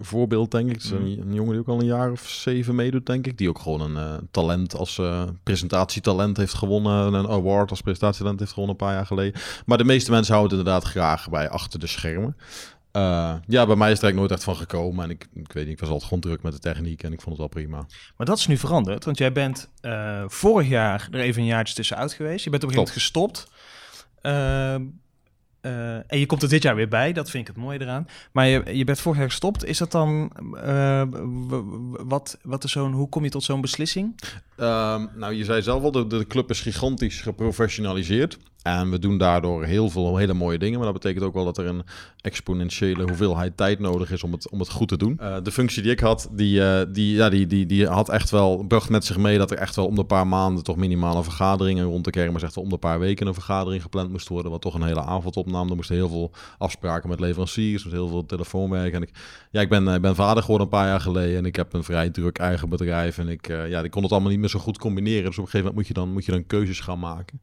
voorbeeld, denk ik. Een, mm. een, jongen die ook al een jaar of zeven meedoet, denk ik. Die ook gewoon een uh, talent als uh, presentatietalent heeft gewonnen. Een award als presentatietalent heeft gewonnen een paar jaar geleden. Maar de meeste mensen houden het inderdaad graag bij achter de schermen. Uh, ja, bij mij is het eigenlijk nooit echt van gekomen. En ik, ik weet niet, ik was altijd gewoon druk met de techniek en ik vond het wel prima. Maar dat is nu veranderd, want jij bent vorig jaar er even een jaartje tussenuit geweest. Je bent op een gegeven moment gestopt. Uh, en je komt er dit jaar weer bij, dat vind ik het mooie eraan. Maar je, je bent vorig jaar gestopt. Is dat dan, uh, wat, wat is zo'n, hoe kom je tot zo'n beslissing? Um, nou, je zei zelf al, de, de club is gigantisch geprofessionaliseerd. En we doen daardoor heel veel hele mooie dingen. Maar dat betekent ook wel dat er een exponentiële hoeveelheid tijd nodig is om het, om het goed te doen. Uh, de functie die ik had, die, uh, die, ja, die, die, die had echt wel, bracht met zich mee dat er echt wel om de paar maanden toch minimale vergaderingen rond de kermis, echt wel om de paar weken een vergadering gepland moest worden. Wat toch een hele avond opnam. Er moesten heel veel afspraken met leveranciers, met heel veel telefoonwerk. En ik, ja, ik ben, ik ben vader geworden een paar jaar geleden en ik heb een vrij druk eigen bedrijf. En ik, ja, ik kon het allemaal niet meer zo goed combineren. Dus op een gegeven moment moet je dan, moet je dan keuzes gaan maken.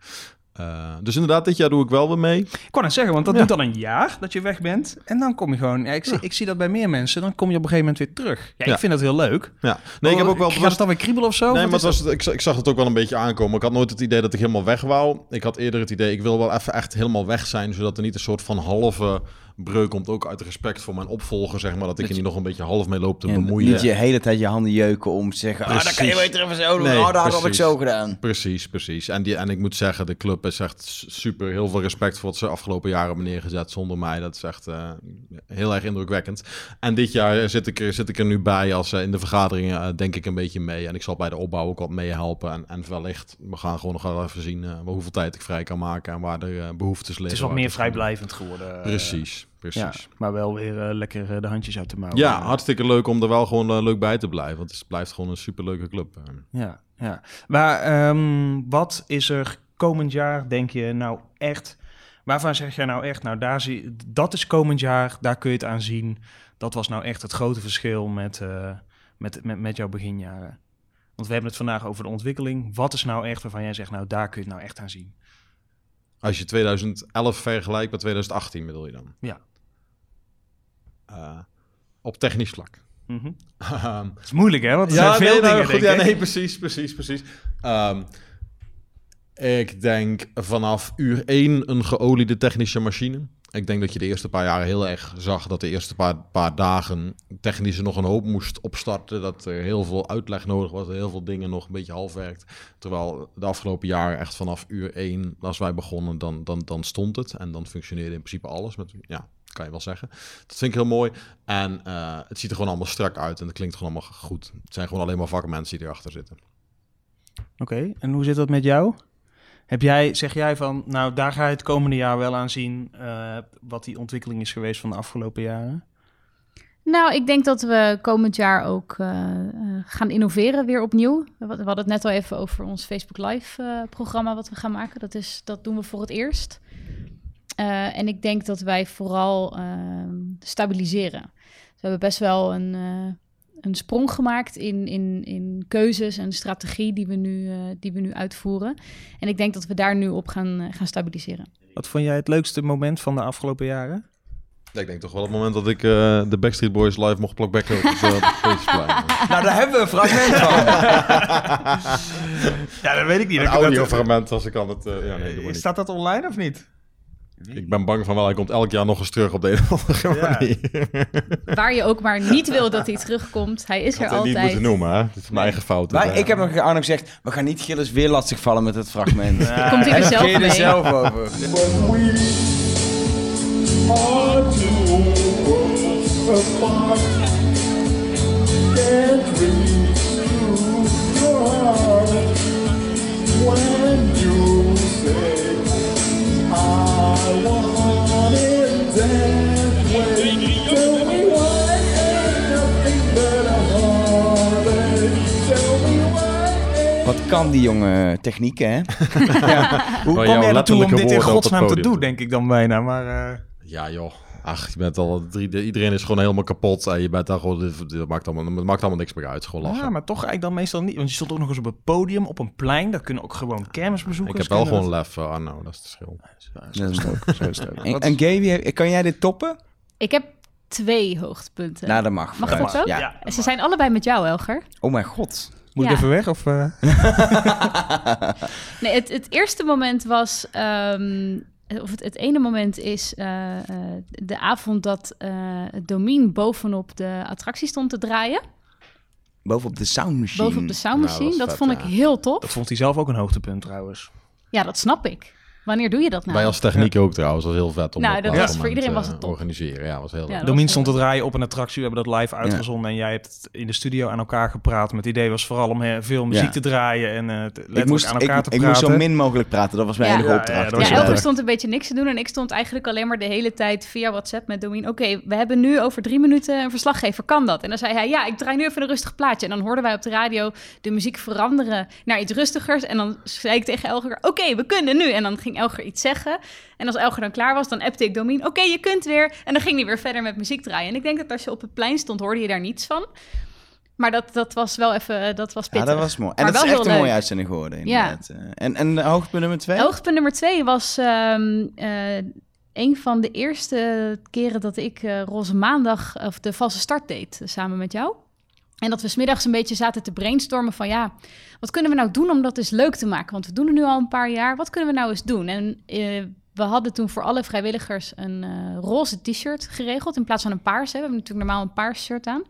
Uh, dus inderdaad, dit jaar doe ik wel weer mee. Ik kon het zeggen, want dat ja. doet dan een jaar dat je weg bent. En dan kom je gewoon... Ja, ik, zie, ik zie dat bij meer mensen. Dan kom je op een gegeven moment weer terug. Ja, ik vind dat heel leuk. Ja. Nee, ik heb ook wel... Gaat het dan weer kriebelen of zo? Nee, maar het was, ik, ik zag het ook wel een beetje aankomen. Ik had nooit het idee dat ik helemaal weg wou. Ik had eerder het idee, ik wil wel even echt helemaal weg zijn... zodat er niet een soort van halve breuk komt ook uit respect voor mijn opvolger, zeg maar. Dat ik er niet nog een beetje half mee loop te bemoeien. Niet je hele tijd je handen jeuken om te zeggen... Precies. Ah, dan kan je beter even zo doen. Nee, oh, dat had ik zo gedaan. Precies, precies. En, die, en ik moet zeggen, de club is echt super. Heel veel respect voor wat ze afgelopen jaren hebben neergezet zonder mij. Dat is echt uh, heel erg indrukwekkend. En dit jaar zit ik er, zit ik er nu bij als uh, in de vergaderingen uh, denk ik een beetje mee. En ik zal bij de opbouw ook wat meehelpen. En, en wellicht, we gaan gewoon nog wel even zien hoeveel tijd ik vrij kan maken en waar er behoeftes liggen. Het is wat meer vrijblijvend geworden. Precies precies. Ja, maar wel weer uh, lekker uh, de handjes uit de mouw. Ja, hartstikke leuk om er wel gewoon uh, leuk bij te blijven. Want het blijft gewoon een superleuke club. Ja, ja. Maar um, wat is er komend jaar, denk je, nou echt... Waarvan zeg jij nou echt, nou daar zie, dat is komend jaar, daar kun je het aan zien. Dat was nou echt het grote verschil met, met, met, met jouw beginjaren. Want we hebben het vandaag over de ontwikkeling. Wat is nou echt waarvan jij zegt, nou daar kun je het nou echt aan zien? Als je 2011 vergelijkt met 2018, bedoel je dan? Ja. Uh, op technisch vlak. Mm -hmm. um, het is moeilijk, hè? Want er ja, zijn veel nee, dingen, nou, goed, ja, nee, precies, precies, precies. Um, ik denk vanaf uur 1 een geoliede technische machine. Ik denk dat je de eerste paar jaren heel erg zag dat de eerste paar, paar dagen technisch nog een hoop moest opstarten. Dat er heel veel uitleg nodig was, heel veel dingen nog een beetje half werkt. Terwijl de afgelopen jaren echt vanaf uur één, als wij begonnen, dan, dan, dan stond het. En dan functioneerde in principe alles. Met, ja, kan je wel zeggen. Dat vind ik heel mooi. En eh, het ziet er gewoon allemaal strak uit en het klinkt gewoon allemaal goed. Het zijn gewoon alleen maar vakmensen die erachter zitten. Oké, en hoe zit dat met jou? Heb jij, zeg jij van, nou daar ga je het komende jaar wel aan zien eh, wat die ontwikkeling is geweest van de afgelopen jaren? Nou, ik denk dat we komend jaar ook eh, eh, gaan innoveren weer opnieuw. We, hadden het net al even over ons Facebook Live programma wat we gaan maken. Dat, is, dat doen we voor het eerst. En ik denk dat wij vooral ehm, stabiliseren. We hebben best wel een, een sprong gemaakt in, in, in keuzes en strategie die we, nu, eh, die we nu uitvoeren. En ik denk dat we daar nu op gaan, eh, gaan stabiliseren. Wat vond jij het leukste moment van de afgelopen jaren? Ja, ik denk toch wel het moment dat ik eh, de Backstreet Boys live mocht plakbacken op het, eh, op het Feestplein. Nou, daar hebben we een fragment van. (laughs) Ja, dat weet ik niet. Een audiofragment als ik kan het... eh, ja, nee, niet. Staat dat online of niet? Ik ben bang van wel, hij komt elk jaar nog eens terug op de een of andere Ja. manier. Waar je ook maar niet wil dat hij terugkomt. Hij is Ik er had het niet altijd. moeten noemen, hè. Het is mijn eigen fout. Maar Dus, ik heb eh, nog aan hem gezegd, we gaan niet Gilles weer lastig vallen met het fragment. (laughs) Komt hij er zelf Hij er mee? zelf over. Wat kan die jonge technieken, hè? (laughs) ja. Hoe kom jij ertoe om dit in godsnaam te doen, denk ik dan bijna. Maar eh, Ja, joh. Ach, je bent al drie, iedereen is gewoon helemaal kapot. En je bent dan gewoon, dit maakt allemaal, het maakt allemaal niks meer uit. Gewoon lachen. ja, maar toch eigenlijk dan meestal niet. Want je stond ook nog eens op het podium, op een plein. Dat kunnen ook gewoon kermisbezoekers. ik heb wel gewoon dat. lef, eh, Arno, dat is het verschil. Dat is het ook. Zo is het ook. (laughs) En, en Gaby, kan jij dit toppen? Ik heb twee hoogtepunten. Nou, dat mag. Mag dat zo? Ja. Ze zijn allebei met jou, Elger. Oh mijn god. Moet Ja. ik even weg? Of, eh? (laughs) (laughs) Nee, het, het eerste moment was... ehm, of het, het ene moment is eh, eh, de avond dat eh het Domien bovenop de attractie stond te draaien. Bovenop de soundmachine. Bovenop de soundmachine. Nou, dat dat is vet, vond ik ja. heel tof. Dat vond hij zelf ook een hoogtepunt trouwens. Ja, dat snap ik. Wanneer doe je dat nou? Wij als techniek ook trouwens, dat was heel vet om Nou, dat, was dat voor iedereen was eh, het top. organiseren. Ja, was heel Ja, Domien stond te draaien op een attractie. We hebben dat live uitgezonden. En jij hebt het in de studio aan elkaar gepraat. Met het idee was vooral om veel muziek Ja. te draaien. En eh, letterlijk Ik moest, aan ik, elkaar te ik praten. moest zo min mogelijk praten. Dat was mijn Ja, opdracht. ja, Elger stond een beetje niks te doen en ik stond eigenlijk alleen maar de hele tijd via WhatsApp met Domien. Oké, we hebben nu over drie minuten een verslaggever, kan dat? En dan zei hij, ja, ik draai nu even een rustig plaatje. En dan hoorden wij op de radio de muziek veranderen naar iets rustigers. En dan zei ik tegen Elger, oké, we kunnen nu. En dan ging Elger iets zeggen. En als Elger dan klaar was, dan appte ik Domien, oké, je kunt weer. En dan ging hij weer verder met muziek draaien. En ik denk dat als je op het plein stond, hoorde je daar niets van. Maar dat, dat was wel even, dat was Ja, pittig. dat was mooi. En Maar dat is echt een mooie uitzending geworden, Ja. inderdaad. Eh, En, en hoogtepunt nummer twee? Hoogtepunt nummer twee was ehm, eh, een van de eerste keren dat ik eh, Roze Maandag of de valse start deed samen met jou. En dat we smiddags een beetje zaten te brainstormen van ja, wat kunnen we nou doen om dat eens leuk te maken? Want we doen het nu al een paar jaar. Wat kunnen we nou eens doen? En eh, we hadden toen voor alle vrijwilligers een eh, roze t-shirt geregeld in plaats van een paars. Hè. We hebben natuurlijk normaal een paars shirt aan.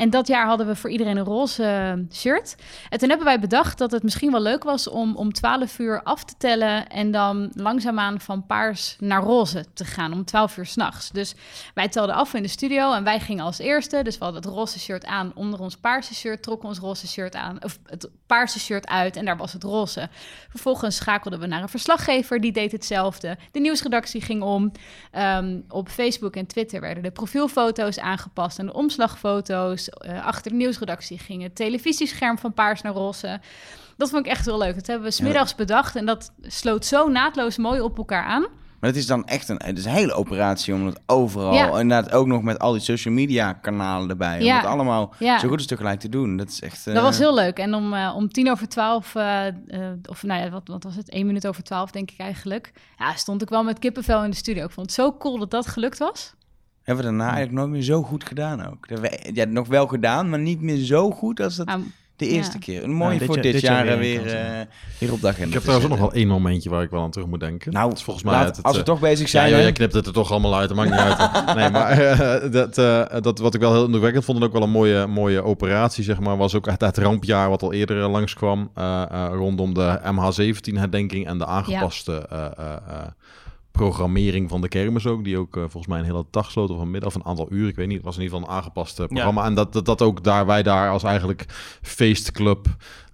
En dat jaar hadden we voor iedereen een roze eh, shirt. En toen hebben wij bedacht dat het misschien wel leuk was om om 12 uur af te tellen en dan langzaamaan van paars naar roze te gaan om 12 uur s'nachts. Dus wij telden af in de studio en wij gingen als eerste. Dus we hadden het roze shirt aan onder ons paarse shirt, trokken ons roze shirt aan, of het paarse shirt uit en daar was het roze. Vervolgens schakelden we naar een verslaggever, die deed hetzelfde. De nieuwsredactie ging om. Ehm, op Facebook en Twitter werden de profielfoto's aangepast en de omslagfoto's. Eh, achter de nieuwsredactie ging het televisiescherm van paars naar roze. Dat vond ik echt heel leuk. Dat hebben we smiddags bedacht en dat sloot zo naadloos mooi op elkaar aan. Maar het is dan echt een, het is een hele operatie om het overal, Ja. inderdaad ook nog met al die social media kanalen erbij, Ja. om het allemaal Ja. zo goed als tegelijk te doen. Dat is echt... eh, Dat was heel leuk. En om, eh, om tien over twaalf, eh, eh, of nou ja, wat, wat was het? Eén minuut over twaalf, denk ik eigenlijk. Ja, stond ik wel met kippenvel in de studio. Ik vond het zo cool dat dat gelukt was. Hebben we daarna eigenlijk nooit meer zo goed gedaan ook. Dat we, ja, nog wel gedaan, maar niet meer zo goed als dat... Nou, De eerste Ja. keer. Een mooie dit voor jaar- dit, dit jaar jaar weer weer, eh, weer op Ik heb trouwens ook nog wel één momentje waar ik wel aan terug moet denken. Nou, Dat is volgens mij laat- het, als we eh, toch bezig Ja, zijn... je knipt het er toch allemaal uit, dat maakt niet uit. (laughs) Nee, maar eh, dat, eh, dat wat ik wel heel indrukwekkend vond en ook wel een mooie, mooie operatie, zeg maar, was ook het, het rampjaar wat al eerder langskwam eh, eh, rondom de MH17-herdenking en de aangepaste eh, eh, eh, programmering van de kermis ook, die ook eh, volgens mij een hele dag sloot of een middag of een aantal uur, ik weet niet, het was in ieder geval een aangepast programma. En dat, dat, dat ook daar, wij daar als eigenlijk feestclub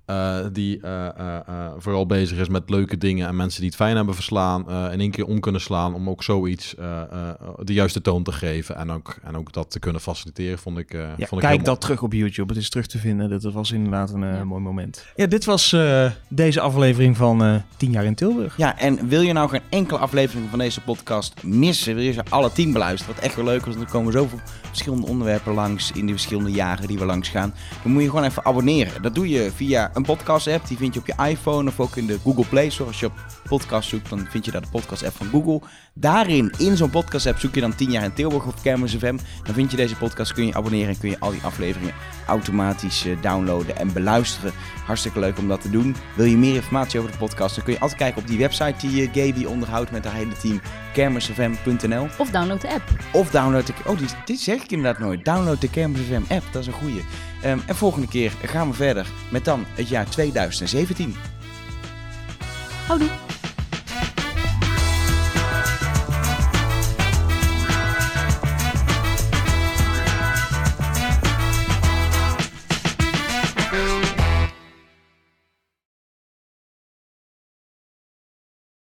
eh, die eh, eh, vooral bezig is met leuke dingen en mensen die het fijn hebben verslaan, eh, in één keer om kunnen slaan om ook zoiets eh, eh, de juiste toon te geven en ook, en ook dat te kunnen faciliteren, vond ik, eh Ja, vond ik kijk dat terug op YouTube. Het is terug te vinden. Dat was inderdaad een Ja. mooi moment. Ja, dit was eh, deze aflevering van eh 10 jaar in Tilburg. Ja, en wil je nou geen enkele aflevering van deze podcast missen? Wil je ze alle tien beluisteren? Wat echt wel leuk is, want er komen zoveel verschillende onderwerpen langs in de verschillende jaren die we langs gaan. Dan moet je gewoon even abonneren. Dat doe je via een podcast app. Die vind je op je iPhone of ook in de Google Play Store. Als je op podcast zoekt, dan vind je daar de podcast app van Google. Daarin, in zo'n podcast app, zoek je dan 10 jaar in Tilburg of Kermis FM. Dan vind je deze podcast, kun je abonneren en kun je al die afleveringen automatisch eh, downloaden en beluisteren. Hartstikke leuk om dat te doen. Wil je meer informatie over de podcast, dan kun je altijd kijken op die website die eh, Gaby onderhoudt met haar hele team, kermisfm.nl. Of download de app. Of download de... Oh, dit, dit zeg ik inderdaad nooit. Download de Kermis FM app, dat is een goeie. Ehm, en volgende keer gaan we verder met dan het jaar 2017. Houdoe.